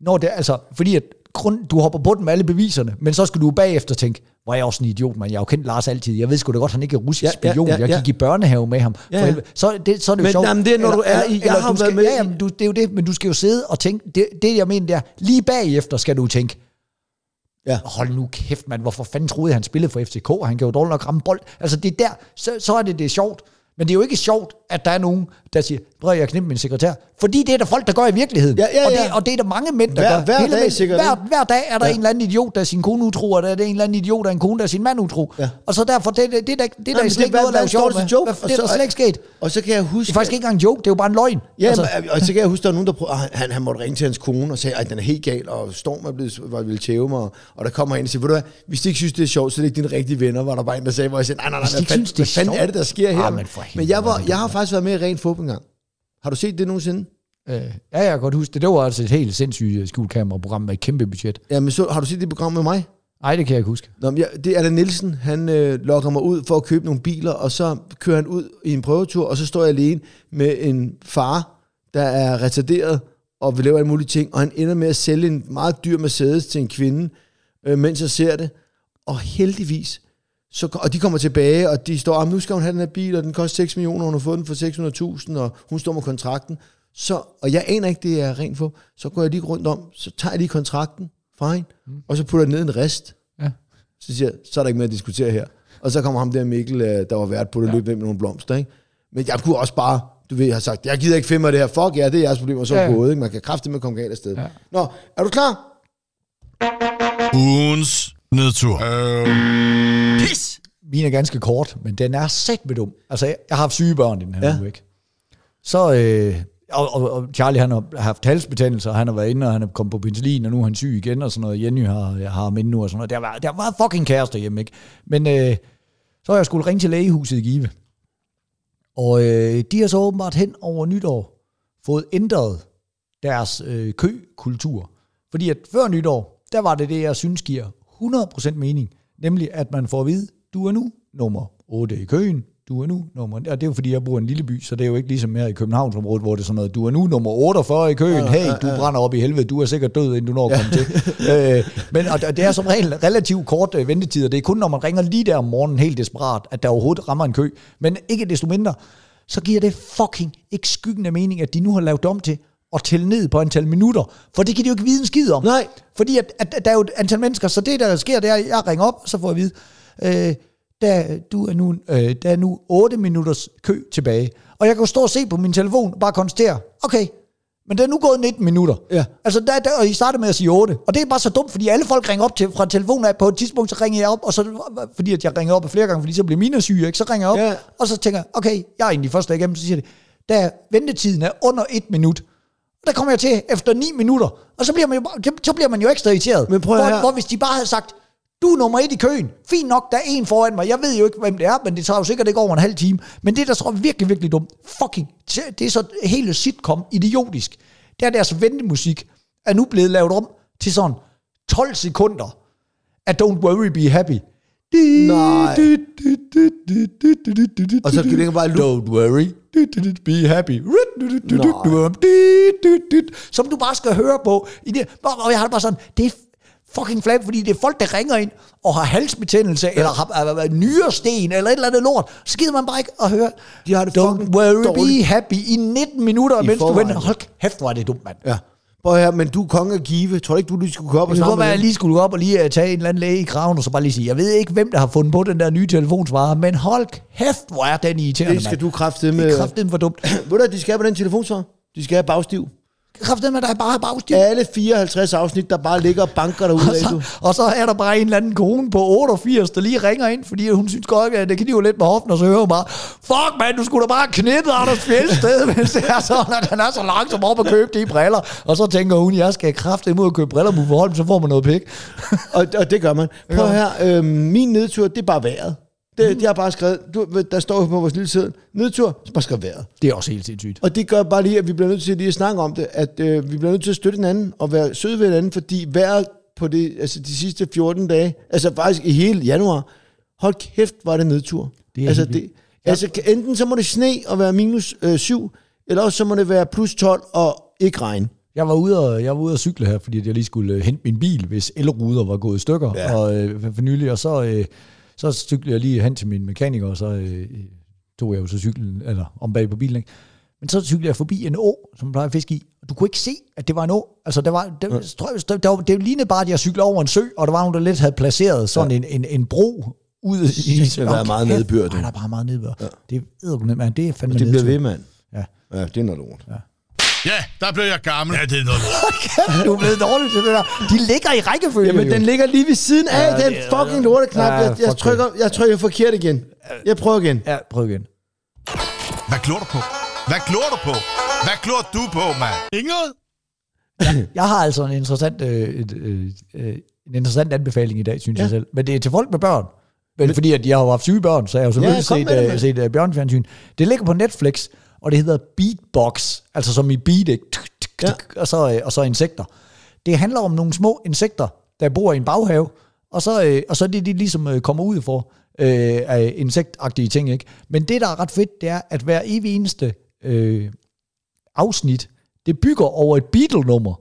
når det, altså, fordi at grund, du hopper på den med alle beviserne, men så skal du bagefter tænke, hvor er jeg også en idiot, man. Jeg har jo kendt Lars altid. Jeg ved sgu da godt, han ikke er russisk Ja, ja, spion. ja, Jeg ja. gik i børnehave med ham. Ja, For ja. Så, det, så er det jo Men, sjovt. jamen, det er, når du er i- jeg har du været skal, med Ja, jamen, du, det er jo det, men du skal jo sidde og tænke, det, det jeg mener, det er, lige bagefter skal du tænke, Ja. hold nu kæft, mand, hvorfor fanden troede jeg, han spillede for FCK? Han kan jo dårligt nok ramme bold. Altså, det er der, så, så er det, det er sjovt. Men det er jo ikke sjovt, at der er nogen, der siger, prøv at jeg knipper min sekretær. Fordi det er der folk, der gør i virkeligheden. Ja, ja, Og, det, ja. og det er der mange mænd, der Hver- gør. hver Hele dag mænd- sikkert, Hver, hver dag er der Ja. en eller anden idiot, der er sin kone utro, og der er en eller anden idiot, der er en kone, der er sin mand utro. Ja. Og så derfor, det, det, det, det, det, er der Jamen, slet ikke noget at lave er sjov med. joke? Hvad- Det er så- der slet ikke sket. Og så kan jeg huske... Det er faktisk ikke engang en joke, det er jo bare en løgn. Ja, altså, altså, og så kan jeg huske, der var nogen, der prøvede, og han, han måtte ringe til hans kone og sagde, at den er helt gal, og Storm er blevet, var ville tæve mig, og, der kommer en og siger, ved du hvad, hvis de ikke synes, det er sjovt, så er det ikke dine rigtige venner, var der bare en, der sagde, hvor jeg sagde, nej, nej, nej, hvad fanden, er er det, der sker her? Men jeg, var, jeg har faktisk været med i ren fodbold engang. Har du set det nogensinde? øh, ja, jeg kan godt huske det. Det var altså et helt sindssygt øh, skjulkameraprogram med et kæmpe budget. Ja, men så, har du set det program med mig? Nej, det kan jeg ikke huske. Nå, men jeg, det er Allan Nielsen, han øh, lokker mig ud for at købe nogle biler, og så kører han ud i en prøvetur, og så står jeg alene med en far, der er retarderet og vil lave alle mulige ting, og han ender med at sælge en meget dyr Mercedes til en kvinde, øh, mens jeg ser det. Og heldigvis, så, og de kommer tilbage, og de står, ah, nu skal hun have den her bil, og den koster 6 millioner, hun har fået den for 600.000, og hun står med kontrakten. Så, og jeg aner ikke, det er rent for. Så går jeg lige rundt om, så tager jeg lige kontrakten fra hende, mm. og så putter jeg den ned en rest. Ja. Så siger jeg, så er der ikke mere at diskutere her. Og så kommer ham der Mikkel, øh, der var vært på det, ja. løb med nogle blomster. Ikke? Men jeg kunne også bare, du ved, have sagt, jeg gider ikke finde mig det her. Fuck ja, det er jeres problem, og så Ja, gået. Ikke? Man kan kraftigt med at komme galt af sted. Ja. Ja. Nå, er du klar? Ugens nedtur. Øh, pis! Min er ganske kort, men den er sæt med dum. Altså, jeg jeg har haft syge børn i den her Ja. uge, ikke? Så, øh, og, og, og, Charlie, han har haft halsbetændelse, og han har været inde, og han er kommet på penicillin, og nu er han syg igen, og sådan noget. Jenny har, har ham inde nu, og sådan noget. Der var, der var fucking kærester hjemme, ikke? Men øh, så har jeg skulle ringe til lægehuset i Give. Og øh, de har så åbenbart hen over nytår fået ændret deres øh, køkultur. Fordi at før nytår, der var det det, jeg synes giver 100% mening. Nemlig, at man får at vide, du er nu nummer 8 i køen. du er nu nummer... Og det er jo fordi, jeg bor i en lille by, så det er jo ikke ligesom her i Københavnsområdet, hvor det er sådan noget, du er nu nummer 48 i køen, hey, du brænder op i helvede, du er sikkert død, inden du når at komme til. Øh, men og det er som regel relativt kort øh, ventetid, og det er kun, når man ringer lige der om morgenen helt desperat, at der overhovedet rammer en kø. Men ikke desto mindre, så giver det fucking ikke skyggen af mening, at de nu har lavet om til at tælle ned på antal minutter. For det kan de jo ikke vide en skid om. Nej. Fordi at, at, at der er jo et antal mennesker, så det der sker, det er, at jeg ringer op, så får jeg at vide, øh, der, du er nu, øh, der er nu 8 minutters kø tilbage. Og jeg kan jo stå og se på min telefon og bare konstatere, okay, men det er nu gået 19 minutter. Ja. Altså, der, der, og I startede med at sige 8. Og det er bare så dumt, fordi alle folk ringer op til, fra telefonen af. På et tidspunkt, så ringer jeg op, og så, fordi at jeg ringer op flere gange, fordi så bliver mine syge, ikke? så ringer jeg op, Ja. og så tænker jeg, okay, jeg er egentlig først igennem, så siger det, der ventetiden er under et minut. Der kommer jeg til efter 9 minutter, og så bliver man jo, bare- så bliver man jo ekstra irriteret. Men prøv hvor, her. hvor hvis de bare havde sagt, du er nummer et i køen. Fint nok, der er en foran mig. Jeg ved jo ikke, hvem det er, men det tager jo sikkert ikke over en halv time. Men det, der så er virkelig, virkelig dumt, fucking, det er så hele sitcom idiotisk. Det er deres ventemusik, er nu blevet lavet om til sådan 12 sekunder af Don't Worry, Be Happy. Nej. Og så ligger bare loop. Don't worry, be happy. Som du bare skal høre på. I det. Og jeg har det bare sådan, det er fucking flab, fordi det er folk, der ringer ind og har halsbetændelse, eller har øh, nyresten, eller et eller andet lort. Så gider man bare ikke at høre, De har det Don't worry, dårligt. be happy i 19 minutter, I mens du forvejen. venter. Hold kæft, hvor er det dumt, mand. Ja. Prøv her, men du er konge af Give. Tror du ikke, du lige skulle komme op og snakke være, med at jeg lige skulle gå op og lige uh, tage en eller anden læge i kraven, og så bare lige sige, jeg ved ikke, hvem der har fundet på den der nye telefonsvarer, men hold kæft, hvor er den irriterende, Det skal mand. du kraftedeme... Det er kraftedeme for dumt. Ved du, de skal have på den telefonsvar? De skal have bagstiv. Kraftedeme, der er bare bagstil. Alle 54 afsnit, der bare ligger og banker derude Og af, du. så, og så er der bare en eller anden kone på 88, der lige ringer ind, fordi hun synes godt, at det kniver lidt med hoften, og så hører hun bare, fuck mand, du skulle da bare knippe Anders Fjeldsted, mens det er sådan, at han er så langsom op at købe de briller. Og så tænker hun, jeg skal kraftigt imod at købe briller på Holm, så får man noget pik. Og, og det gør man. Prøv her, øh, min nedtur, det er bare vejret. Det, de har bare skrevet, du, der står på vores lille side, nedtur, så bare skrevet vejret. Det er også helt sindssygt. Og det gør bare lige, at vi bliver nødt til lige at snakke om det, at øh, vi bliver nødt til at støtte hinanden og være søde ved hinanden, fordi vejret på det, altså de sidste 14 dage, altså faktisk i hele januar, hold kæft, var det nedtur. Det er altså, det, altså enten så må det sne og være minus øh, 7, eller også så må det være plus 12 og ikke regn. Jeg var ude og, jeg var ude at cykle her, fordi jeg lige skulle øh, hente min bil, hvis elruder var gået i stykker. Ja. Og øh, for nylig, og så, øh, så cyklede jeg lige hen til min mekaniker, og så øh, tog jeg jo så cyklen, eller om bag på bilen, ikke? Men så cyklede jeg forbi en å, som plejer at fiske i. Og du kunne ikke se, at det var en å. Altså, der var, der, ja. tror jeg, der, der, var- det lignede bare, at jeg cyklede over en sø, og der var nogen, der lidt havde placeret sådan ja. en, en, en bro ud i... Det har været meget nedbør. Nej, der er bare meget nedbør. Ja. Det er man, det er fandme Og det bliver ved, mand. Ja. Ja, det er noget lort. Ja. Ja, der blev jeg gammel. Ja, det er noget. Du er blevet dårlig til det der. De ligger i rækkefølge. Jamen, jo. den ligger lige ved siden af Ja, den fucking lorteknap. Ja, Jeg, jeg, fuck trykker, jeg trykker forkert igen. Jeg prøver igen. Ja, prøv igen. Hvad glor du på? Hvad glor du på? Hvad glor du på, mand? Inget? Jeg har altså en interessant, øh, øh, øh, en interessant anbefaling i dag, synes ja. jeg selv. Men det er til folk med børn. Men, fordi at jeg har haft syge børn, så jeg har jo selvfølgelig ja, det, set, uh, set uh, bjørnfjernsyn. Det ligger på Netflix, og det hedder Beatbox, altså som i beat, ikke? Tuk, tuk, Ja. tuk, og, så, øh, og så insekter. Det handler om nogle små insekter, der bor i en baghave, og så, øh, og så er det, de ligesom øh, kommer ud for øh, af insektagtige ting. Ikke? Men det, der er ret fedt, det er, at hver evig eneste øh, afsnit, det bygger over et Beatle-nummer.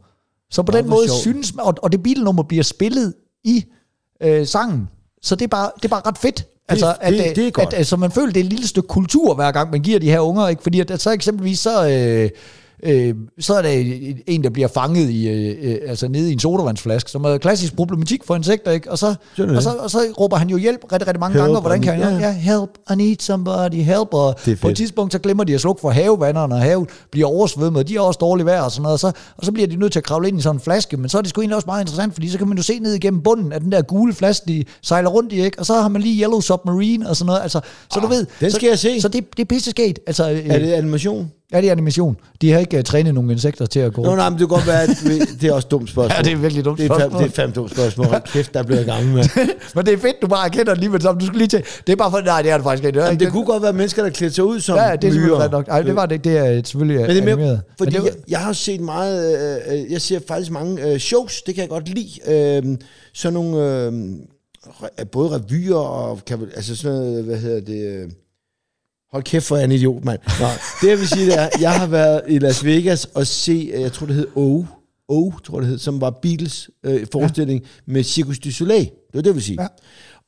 Så på Nå, den måde sjovt. synes man, og, og det Beatle-nummer bliver spillet i øh, sangen. Så det er bare, det er bare ret fedt. Altså, at, det- øh, det er godt. At, altså, man føler, det er et lille stykke kultur, hver gang man giver de her unger. Ikke? Fordi at, at så eksempelvis, så, øh, øh, så er der en, der bliver fanget i, øh, øh, altså nede i en sodavandsflaske, som er klassisk problematik for insekter. Ikke? Og, så, er og, så, og så råber han jo hjælp rigtig, rigtig mange Help, gange. Og hvordan kan han? ja. Ja, help, I need somebody, help. Og er på et tidspunkt, så glemmer de at slukke for havevanderne, og havet bliver oversvømmet, og de har også dårligt vejr og sådan noget. Og så, og så bliver de nødt til at kravle ind i sådan en flaske, men så er det sgu egentlig også meget interessant, fordi så kan man jo se ned igennem bunden af den der gule flaske, de sejler rundt i, ikke? og så har man lige Yellow Submarine og sådan noget. Altså, så du ved, Ah, den så, skal jeg se. Så det, det er pisseskægt. Altså, øh, Er det animation? Ja, det er animation. De har ikke uh, trænet nogle insekter til at gå. Nå, nej, men det kan godt være, at det er også et dumt spørgsmål. Ja, det er virkelig dumt det er, spørgsmål. Det er fandme dumt spørgsmål. Hold kæft, der bliver jeg gammel med. Men det er fedt, du bare erkender det lige med det samme. Du skal lige til. Det er bare for, nej, det er det faktisk ikke. Jamen, det kunne godt være mennesker, der klædte sig ud som Ja, det er selvfølgelig nok. Ej, det var det. Det er selvfølgelig Men det er mere, animeret. fordi Men det, jeg, jeg har set meget, øh, øh, jeg ser faktisk mange øh, shows, det kan jeg godt lide. Øh, sådan nogle, øh, både revyer og, kan, altså sådan noget, hvad hedder det, øh, Hold kæft, for jeg er en idiot, mand. Nå, det jeg vil sige, det er, jeg har været i Las Vegas og se, jeg tror det hed O, O, tror det hed, som var Beatles øh, forestilling ja. med Circus du Soleil. Det var det, jeg vil sige. Ja.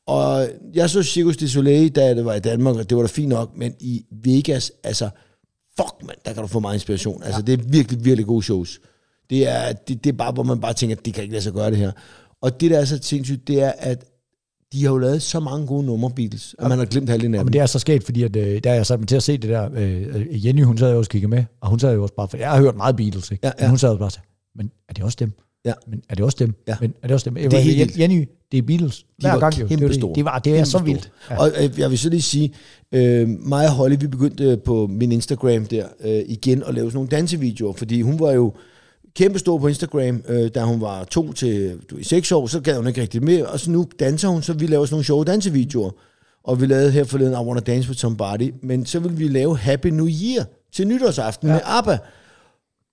Og jeg så Circus du Soleil, da det var i Danmark, og det var da fint nok, men i Vegas, altså, fuck mand, der kan du få meget inspiration. Altså, det er virkelig, virkelig gode shows. Det er, det, det er bare, hvor man bare tænker, det kan ikke lade sig gøre det her. Og det, der er så sindssygt, det er, at de har jo lavet så mange gode numre, Beatles, at man har glemt halvdelen af dem. men det er så sket, fordi at, øh, der er jeg sat mig til at se det der. Øh, Jenny, hun sad jo også og kiggede med, og hun sad jo også bare, for jeg har hørt meget Beatles, ikke? Ja, ja. Men hun sad bare sagde, men er det også dem? Ja. Men er det også dem? Ja. Men er det også dem? er helt vildt. Jenny, det er Beatles. Hver var gang jo. Det, er jo det, det, var, det er så vildt. Ja. Og øh, jeg vil så lige sige, øh, mig og Holly, vi begyndte øh, på min Instagram der øh, igen at lave sådan nogle dansevideoer, fordi hun var jo kæmpestor på Instagram, øh, da hun var to til du, ved, seks år, så gad hun ikke rigtig med, og så nu danser hun, så vi laver sådan nogle sjove dansevideoer. Og vi lavede her forleden I Wanna Dance With Somebody, men så ville vi lave Happy New Year til nytårsaften ja. med ABBA.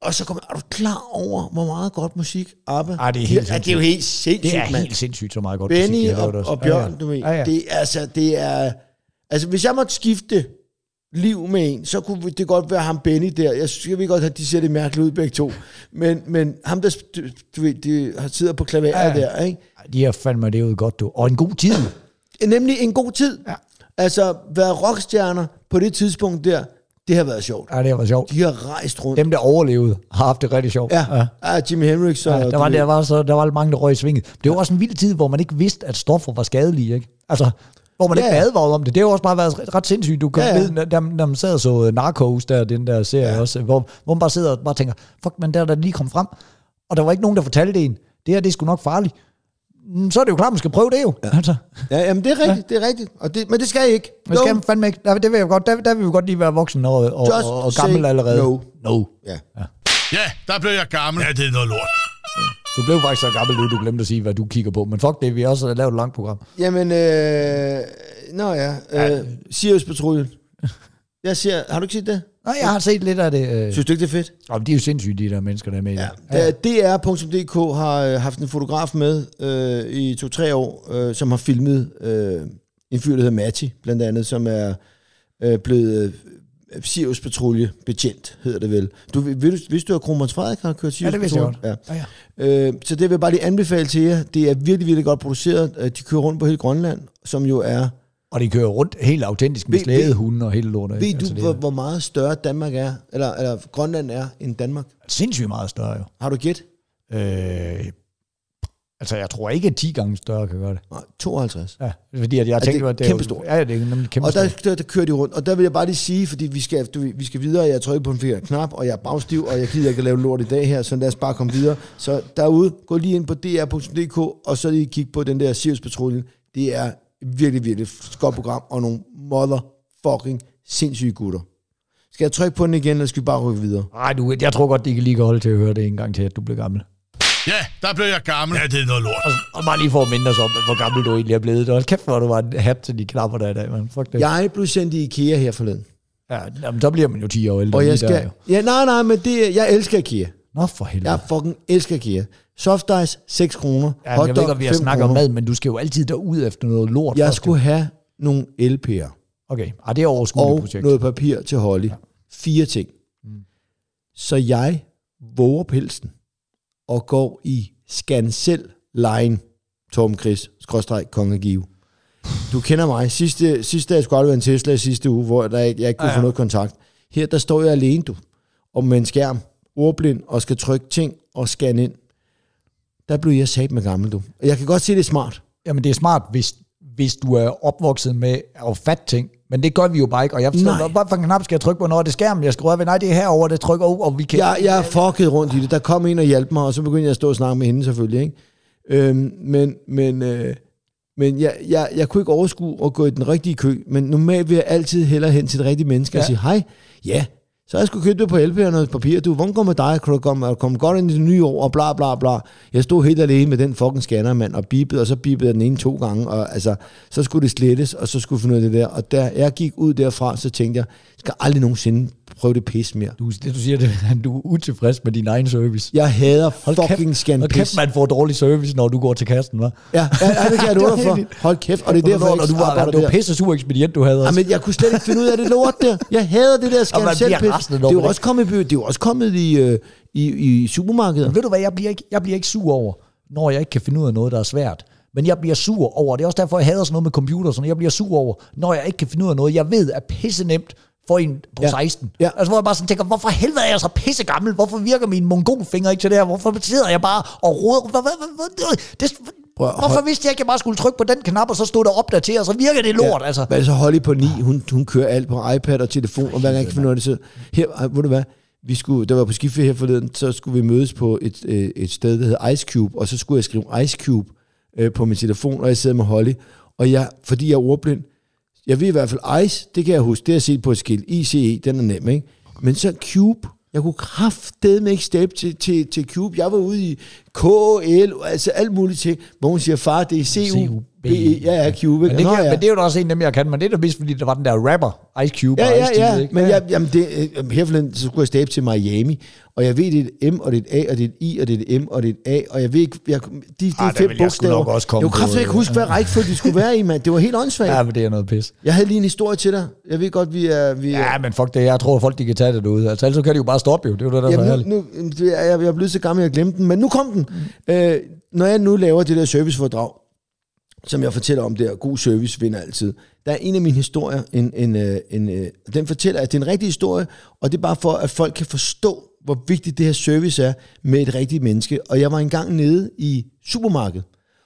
Og så kom jeg, er du klar over, hvor meget godt musik ABBA? Ej, det er helt ja, det er jo helt sindssygt, Det er mand. helt sindssygt så meget godt musik, Benny de har og, og Bjørn, Ja, ja. du ved. Ja, ja. Det, er, altså, det er... Altså, hvis jeg måtte skifte liv med en, så kunne det godt være ham Benny der. Jeg, synes, jeg ved godt, at de ser lidt mærkeligt ud begge to. Men, men ham, der du, ved, de har sidder på klaveret Ja, der, ikke? De har fandme det ud godt, du. Og en god tid. Nemlig en god tid. Ja. Altså, være rockstjerner på det tidspunkt der, det har været sjovt. Ja, det har været sjovt. De har rejst rundt. Dem, der overlevede, har haft det rigtig sjovt. ja, ja. ja Jimi Hendrix og... Ja, der, var, der, var så, der var mange, der røg i svinget. Det var også en vild tid, hvor man ikke vidste, at stoffer var skadelige. Ikke? Altså, hvor man Ja, ikke ja. advarede om det. Det har jo også bare været ret, sindssygt. Du kan Ja, ja, ja. ja. vide, når, når man sad og så Narcos, der, den der serie Ja. ja. også, hvor, hvor man bare sidder og bare tænker, fuck, men der er der lige kom frem. Og der var ikke nogen, der fortalte en, det her, det er sgu nok farligt. Mm, Så er det jo klart, man skal prøve det jo. Ja. Altså, Ja, jamen det er rigtigt, ja. det er rigtigt. Og det, men det skal jeg ikke. man skal fandme ikke. Der, det vil jeg godt, der, der vil vi godt lige være voksen og, og, Just og, og gammel allerede. no. no. Ja. Ja, der blev jeg gammel. Ja, det er noget lort. Du blev faktisk så gammel nu, du glemte at sige, hvad du kigger på. Men fuck det, vi har også lavet et langt program. Jamen, øh, nå ja, øh, Sirius Patruljen. Jeg siger, har du ikke set det? Nej, jeg har set lidt af det. Øh. Synes du ikke, det er fedt? Og de er jo sindssyge, de der mennesker, der er med i Ja. det. ja. DR.dk har øh, haft en fotograf med øh, i to-tre år, øh, som har filmet øh, en fyr, der hedder Matti, blandt andet, som er øh, blevet øh, Sirius Patrulje betjent, hedder det vel. Du, ved du, vidste du, at Kronprins Frederik har kørt Sirius Ja, det vidste jeg Patrulje? godt. Ja, ja. Øh, så det vil jeg bare lige anbefale til jer. Det er virkelig, virkelig godt produceret. Øh, De kører rundt på hele Grønland, som jo er... Og de kører rundt helt autentisk med Ved- ved- slædehunde og hele lortet. Ved du, Altså, hvor, hvor meget større Danmark er, eller, eller Grønland er, end Danmark? sindssygt meget større jo. Har du gæt? Øh, altså, jeg tror ikke, at 10 gange større kan gøre det. Nej, 52. Ja, fordi at jeg det tænkte, at det er kæmpestort. Ja, det er nemlig kæmpe Og der, der, der kører de rundt. Og der vil jeg bare lige sige, fordi vi skal, du, vi skal videre, jeg trykker på en fjerde knap, og jeg er bagstiv, og jeg gider ikke at lave lort i dag her, så lad os bare komme videre. Så derude, gå lige ind på dr.dk, og så lige kig på den der Sirius Patruljen. Det er virkelig, virkelig et godt program, og nogle motherfucking sindssyge gutter. Skal jeg trykke på den igen, eller skal vi bare rykke videre? Nej, du, jeg tror godt, de kan lige holde til at høre det en gang til, at du bliver gammel. Ja, der blev jeg gammel. Ja, det er noget lort. Og, og bare lige for at minde os om, hvor gammel du egentlig er blevet. Hold kæft, hvor du var en hat til de knapper der i dag, man. Fuck det. Jeg blev sendt i IKEA her forleden. Ja, jamen, så bliver man jo 10 år ældre. Og jeg Der, skal... jo. Ja, nej, nej, men det, jeg elsker IKEA. Nå, for helvede. Jeg fucking elsker IKEA. Soft ice, 6 kroner. Ja, jeg ved Hotdog, ikke, om vi har 5 snakket om mad, men du skal jo altid derud efter noget lort. Jeg først, skulle have nogle LP'er. Okay, ah, det er overskueligt og projekt. noget papir til Holly. Fire ting. Mm. Så jeg våger pelsen og går i scan selv line Torben Chris, skråstreg, konge Give. Du kender mig. Sidste, sidste dag skulle jeg være en Tesla i sidste uge, hvor der ikke, jeg ikke kunne Ja, få ja. noget kontakt. Her der står jeg alene, du. Og med en skærm, ordblind, og skal trykke ting og scanne ind. Der blev jeg sat med gammel, du. Og jeg kan godt se, det er smart. Jamen, det er smart, hvis, hvis du er opvokset med at fatte ting. Men det gør vi jo bare ikke. Og jeg forstår, Nej. hvad for en knap skal jeg trykke på, når det skærmen, jeg røre ved? Nej, det er herover, det trykker og vi kan... Jeg, jeg er fucket rundt i det. Der kom en og hjalp mig, og så begyndte jeg at stå og snakke med hende selvfølgelig. Ikke? Øhm, men men, øh, men jeg, jeg, jeg kunne ikke overskue at gå i den rigtige kø, men normalt vil jeg altid hellere hen til det rigtige menneske ja. og sige, hej, ja, så jeg skulle købe det på LP og noget papir. Du, hvordan går med dig? Kan du komme, komme godt ind i det nye år? Og bla bla bla. Jeg stod helt alene med den fucking scanner, mand, og bipede, og så bipede jeg den ene to gange, og altså, så skulle det slettes, og så skulle jeg finde ud af det der. Og der jeg gik ud derfra, så tænkte jeg, skal aldrig nogensinde prøve det pis mere. Du, det du siger, det at du er utilfreds med din egen service. Jeg hader Hold fucking kæft, scan hold kæft, man får dårlig service, når du går til kassen, hva'? Ja, ja, ja, det kan jeg love er for. Hold kæft, og det er derfor, når, når du var, arbejder det var der. pisse sur ekspedient, du havde også. Jamen, jeg kunne slet ikke finde ud af det lort der. Jeg hader det der scan selv pis. Det er jo også kommet, det er også kommet i, øh, i, i supermarkeder. Men ved du hvad, jeg bliver, ikke, jeg bliver ikke sur over, når jeg ikke kan finde ud af noget, der er svært. Men jeg bliver sur over, det er også derfor, jeg hader sådan noget med computer, sådan jeg bliver sur over, når jeg ikke kan finde ud af noget, jeg ved er pisse nemt for en på Ja. ja. 16. Ja. Altså hvor jeg bare sådan tænker, hvorfor helvede er jeg så pisse gammel? Hvorfor virker mine mongolfingre ikke til det her? Hvorfor sidder jeg bare og roder? Hvad, hvad, hvad, hvad, det, Prøv hvorfor hold- vidste jeg ikke, at jeg bare skulle trykke på den knap, og så stod der opdater, og så virker det lort, ja. altså. Men så Holly på 9, hun, hun kører alt på iPad og telefon, og hver gang jeg kan finde det, så... Her, ved du hvad? Vi skulle, der var på skiferie her forleden, så skulle vi mødes på et, øh, et sted, der hedder Ice Cube, og så skulle jeg skrive Ice Cube øh, på min telefon, og jeg sidder med Holly, og jeg, fordi jeg er ordblind, jeg ved i hvert fald Ice, det kan jeg huske, det har jeg set på et skilt, ICE, den er nem, ikke? Men så Cube, jeg kunne kraftedeme ikke step til, til, til Cube. Jeg var ude i KL, altså alt muligt ting, hvor hun siger, far, det er C-U-B-E. Ja, ja, Cube. Men det, kan, ja. men det er jo også en af dem, jeg kan, men det er da vist, fordi der var den der rapper, Ice Cube Ja, ja, ja, ikke? men jeg, jamen det, øh, her forleden, så skulle jeg stabe til Miami, og jeg ved, det er et M, og det er et A, og det er et I, og det er et M, og det er et A, og jeg ved ikke, jeg, de, de der fem jeg sgu nok bogstaver, også komme jeg kunne ikke øh, huske, hvad rækkefølge de skulle være i, mand. Det var helt åndssvagt. Ja, men det er noget pis. Jeg havde lige en historie til dig. Jeg ved godt, vi er... Vi er Ja, men fuck det, jeg tror, folk de kan tage det derude. Altså, ellers så kan de jo bare stoppe jo. Det er jo det, der er så Jamen, nu, er- jeg, jeg er blevet så gammel, jeg glemte den, men nu kom den. Mm. Øh, når jeg nu laver det der servicefordrag, som jeg fortæller om der, god service vinder altid, der er en af mine historier, en, en, øh, en, en, den fortæller, at det er en rigtig historie, og det er bare for, at folk kan forstå, hvor vigtigt det her service er med et rigtigt menneske. Og jeg var engang nede i supermarkedet,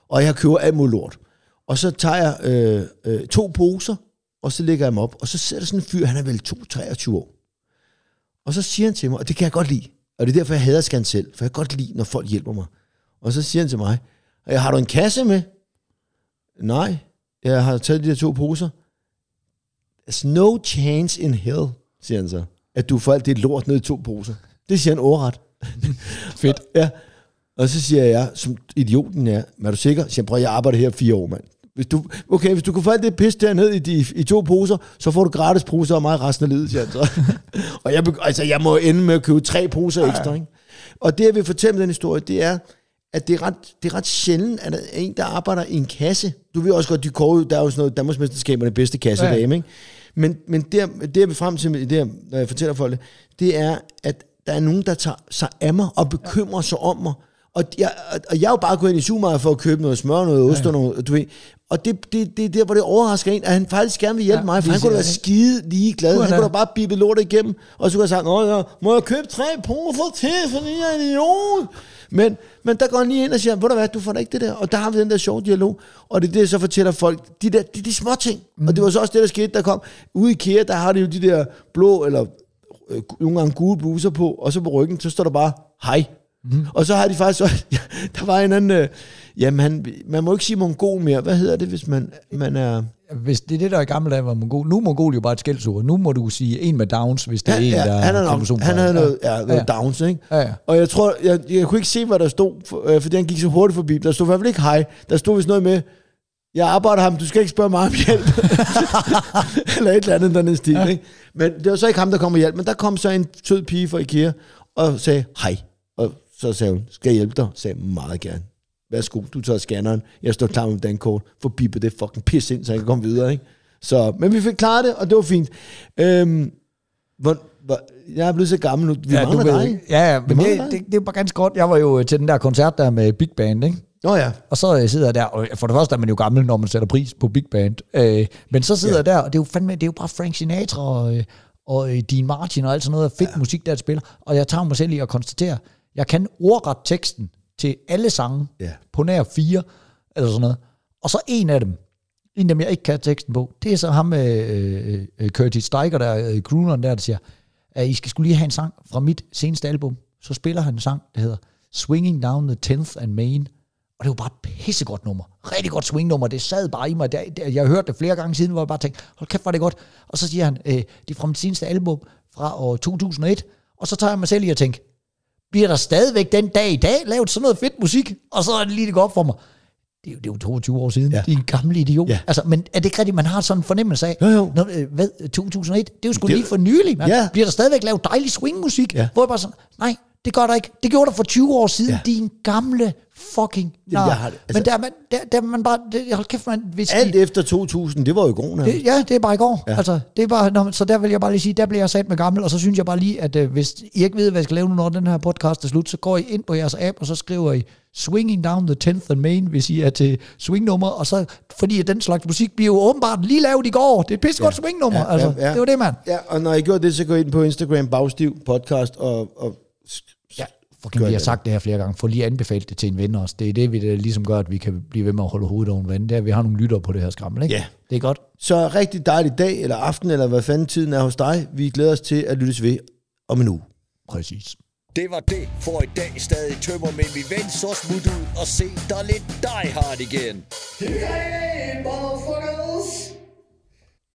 og jeg køber alt muligt lort. Og så tager jeg øh, øh, to poser, og så lægger jeg dem op, og så sidder der sådan en fyr, han er vel 2-23 år. Og så siger han til mig, og det kan jeg godt lide, og det er derfor, jeg hader selv, for jeg kan godt lide, når folk hjælper mig. Og så siger han til mig, "Øh, har du en kasse med? Nej, jeg har taget de der to poser. There's no chance in hell, siger han så, at du får alt det lort ned i to poser. Det siger han overret. Fedt. Ja. Og så siger jeg, som idioten er, men er du sikker? Så siger han, prøv, jeg arbejder her fire år, mand. Hvis du, okay, hvis du kan få alt det pis derned i, de, i to poser, så får du gratis poser af mig resten af livet, siger så. og jeg, altså, jeg må ende med at købe tre poser ekstra, ikke? Og det, jeg vil fortælle med den historie, det er, at det er, ret, det er ret sjældent, at der er en, der arbejder i en kasse. Du ved også godt, de kårer, der er jo sådan noget, Danmarksmesterskaberne bedste kassedame, ikke? Men, men det, det, jeg vil frem til, med det, når jeg fortæller folk det, det er, at der er nogen, der tager sig af mig og bekymrer sig om mig. Og jeg, og- jeg er jo bare gået ind i supermarkedet for at købe noget smør, noget ost og noget, du ved. Og det, det, det er der, hvor det overrasker en, at han faktisk gerne vil hjælpe Ja, mig, for lige han kunne da være skide ligeglad. Kunne Han han kunne da da. bare bippe lortet igennem, og så kunne jeg sagt, Nå, ja, må jeg købe tre poser til, fordi jeg er idiot? Men, men der går han lige ind og siger, ved du hvad, du får da ikke det der. Og der har vi den der sjove dialog. Og det er det, jeg så fortæller folk, de der, de, de små ting. Mm. Og det var så også det, der skete, der kom. Ude i IKEA, der har de jo de der blå, eller øh, nogle gange gule bluser på, og så på ryggen, så står der bare, hej. Mm. Og så har de faktisk også, der var en anden, øh, jamen han, man må ikke sige mongol mere. Hvad hedder det, hvis man, man er... Hvis det er det, der i gamle dage var mongol. Nu er mongol jo bare et skældsord. Nu må du sige en med downs, hvis det er en, der han, er nok, han havde noget, ja, noget Ja. ja. downs, ikke? Ja, ja. Og jeg tror, jeg, jeg kunne ikke se, hvad der stod, for, øh, fordi han gik så hurtigt forbi. Der stod i hvert fald ikke hej. Der stod vist noget med, jeg arbejder ham, du skal ikke spørge mig om hjælp. eller et eller andet, der stil, ja. ikke? Men det var så ikke ham, der kom og hjalp. Men der kom så en sød pige fra IKEA og sagde hej. Og så sagde hun, skal jeg hjælpe dig? Så sagde jeg, meget gerne. Værsgo, du tager scanneren. Jeg står klar med dankort. Få bippet det fucking pis ind, så jeg kan komme videre, ikke? Så, men vi fik klaret det, og det var fint. Øhm, hvor, hvor, jeg er blevet så gammel nu. Vi ja, du mangler ved, dig. Ja, ja, men det, dig. det, det, er bare ganske godt. Jeg var jo til den der koncert der med Big Band, ikke? Nå ja. Og så øh, sidder jeg der, og for det første er man jo gammel, når man sætter pris på Big Band. Øh, men så sidder ja. jeg der, og det er jo fandme, det er jo bare Frank Sinatra og, øh, og øh, Dean Martin og alt sådan noget fedt ja. musik, der spiller. Og jeg tager mig selv i at konstatere, jeg kan ordret teksten til alle sange Ja. på nær fire, eller sådan noget. Og så en af dem, en af dem, jeg ikke kan teksten på, det er så ham, øh, øh, Curtis Steiger, der, øh, crooneren der, der siger, at I skal skulle lige have en sang fra mit seneste album. Så spiller han en sang, der hedder Swinging Down the 10th and Main. Og det var bare et pissegodt nummer. Rigtig godt swingnummer. Det sad bare i mig. Det, det, jeg har hørt det flere gange siden, hvor jeg bare tænkte, hold kæft, var det godt. Og så siger han, øh, det er fra mit seneste album fra år 2001. Og så tager jeg mig selv i at tænke, bliver der stadigvæk den dag i dag lavet sådan noget fedt musik? Og så er det lige det går op for mig. det er, jo, det er jo 22 år siden. Ja. De er en gammel idiot. Ja. Ja. Altså, men er det ikke rigtigt, man har sådan en fornemmelse af? Jo, jo. Når, øh, hvad, 2001, det er jo sgu Det- lige for nylig, man. Ja. Bliver der stadigvæk lavet dejlig swingmusik? Ja. Hvor jeg bare sådan, nej, det gør der ikke. Det gjorde der for 20 år siden. Ja. Din gamle fucking nar. jeg har altså- men der, er man, der, der er man bare, det, hold kæft, man, hvis Alt de, efter 2000, det var jo det, ja, det er bare i går. Ja. Altså, det er bare, nå, så der vil jeg bare lige sige, der bliver jeg sat med gammel, og så synes jeg bare lige, at øh, hvis I ikke ved, hvad jeg skal lave nu, når den her podcast er slut, så går I ind på jeres app, og så skriver I Swinging Down the 10th and Main, hvis I er til swingnummer, og så, fordi den slags musik bliver jo åbenbart lige lavet i går. Det er et pissegodt ja. swingnummer, Ja, altså. ja, ja. Det var det, mand. Ja, og når I gjorde det, så gå ind på Instagram, Bagstiv Podcast, og, og Ja, fucking, vi har det. sagt det her flere gange. Få lige anbefalet det til en ven også. Det er det, vi det ligesom gør, at vi kan blive ved med at holde hovedet over vandet. Det er, at vi har nogle lyttere på det her skrammel, ikke? Ja. Det er godt. Så rigtig dejlig dag, eller aften, eller hvad fanden tiden er hos dig. Vi glæder os til at lyttes ved om en uge. Præcis. Det var det for i dag. Stadig tømmer, men vi vent så smut ud og se dig lidt Die Hard igen. Hey, motherfucker!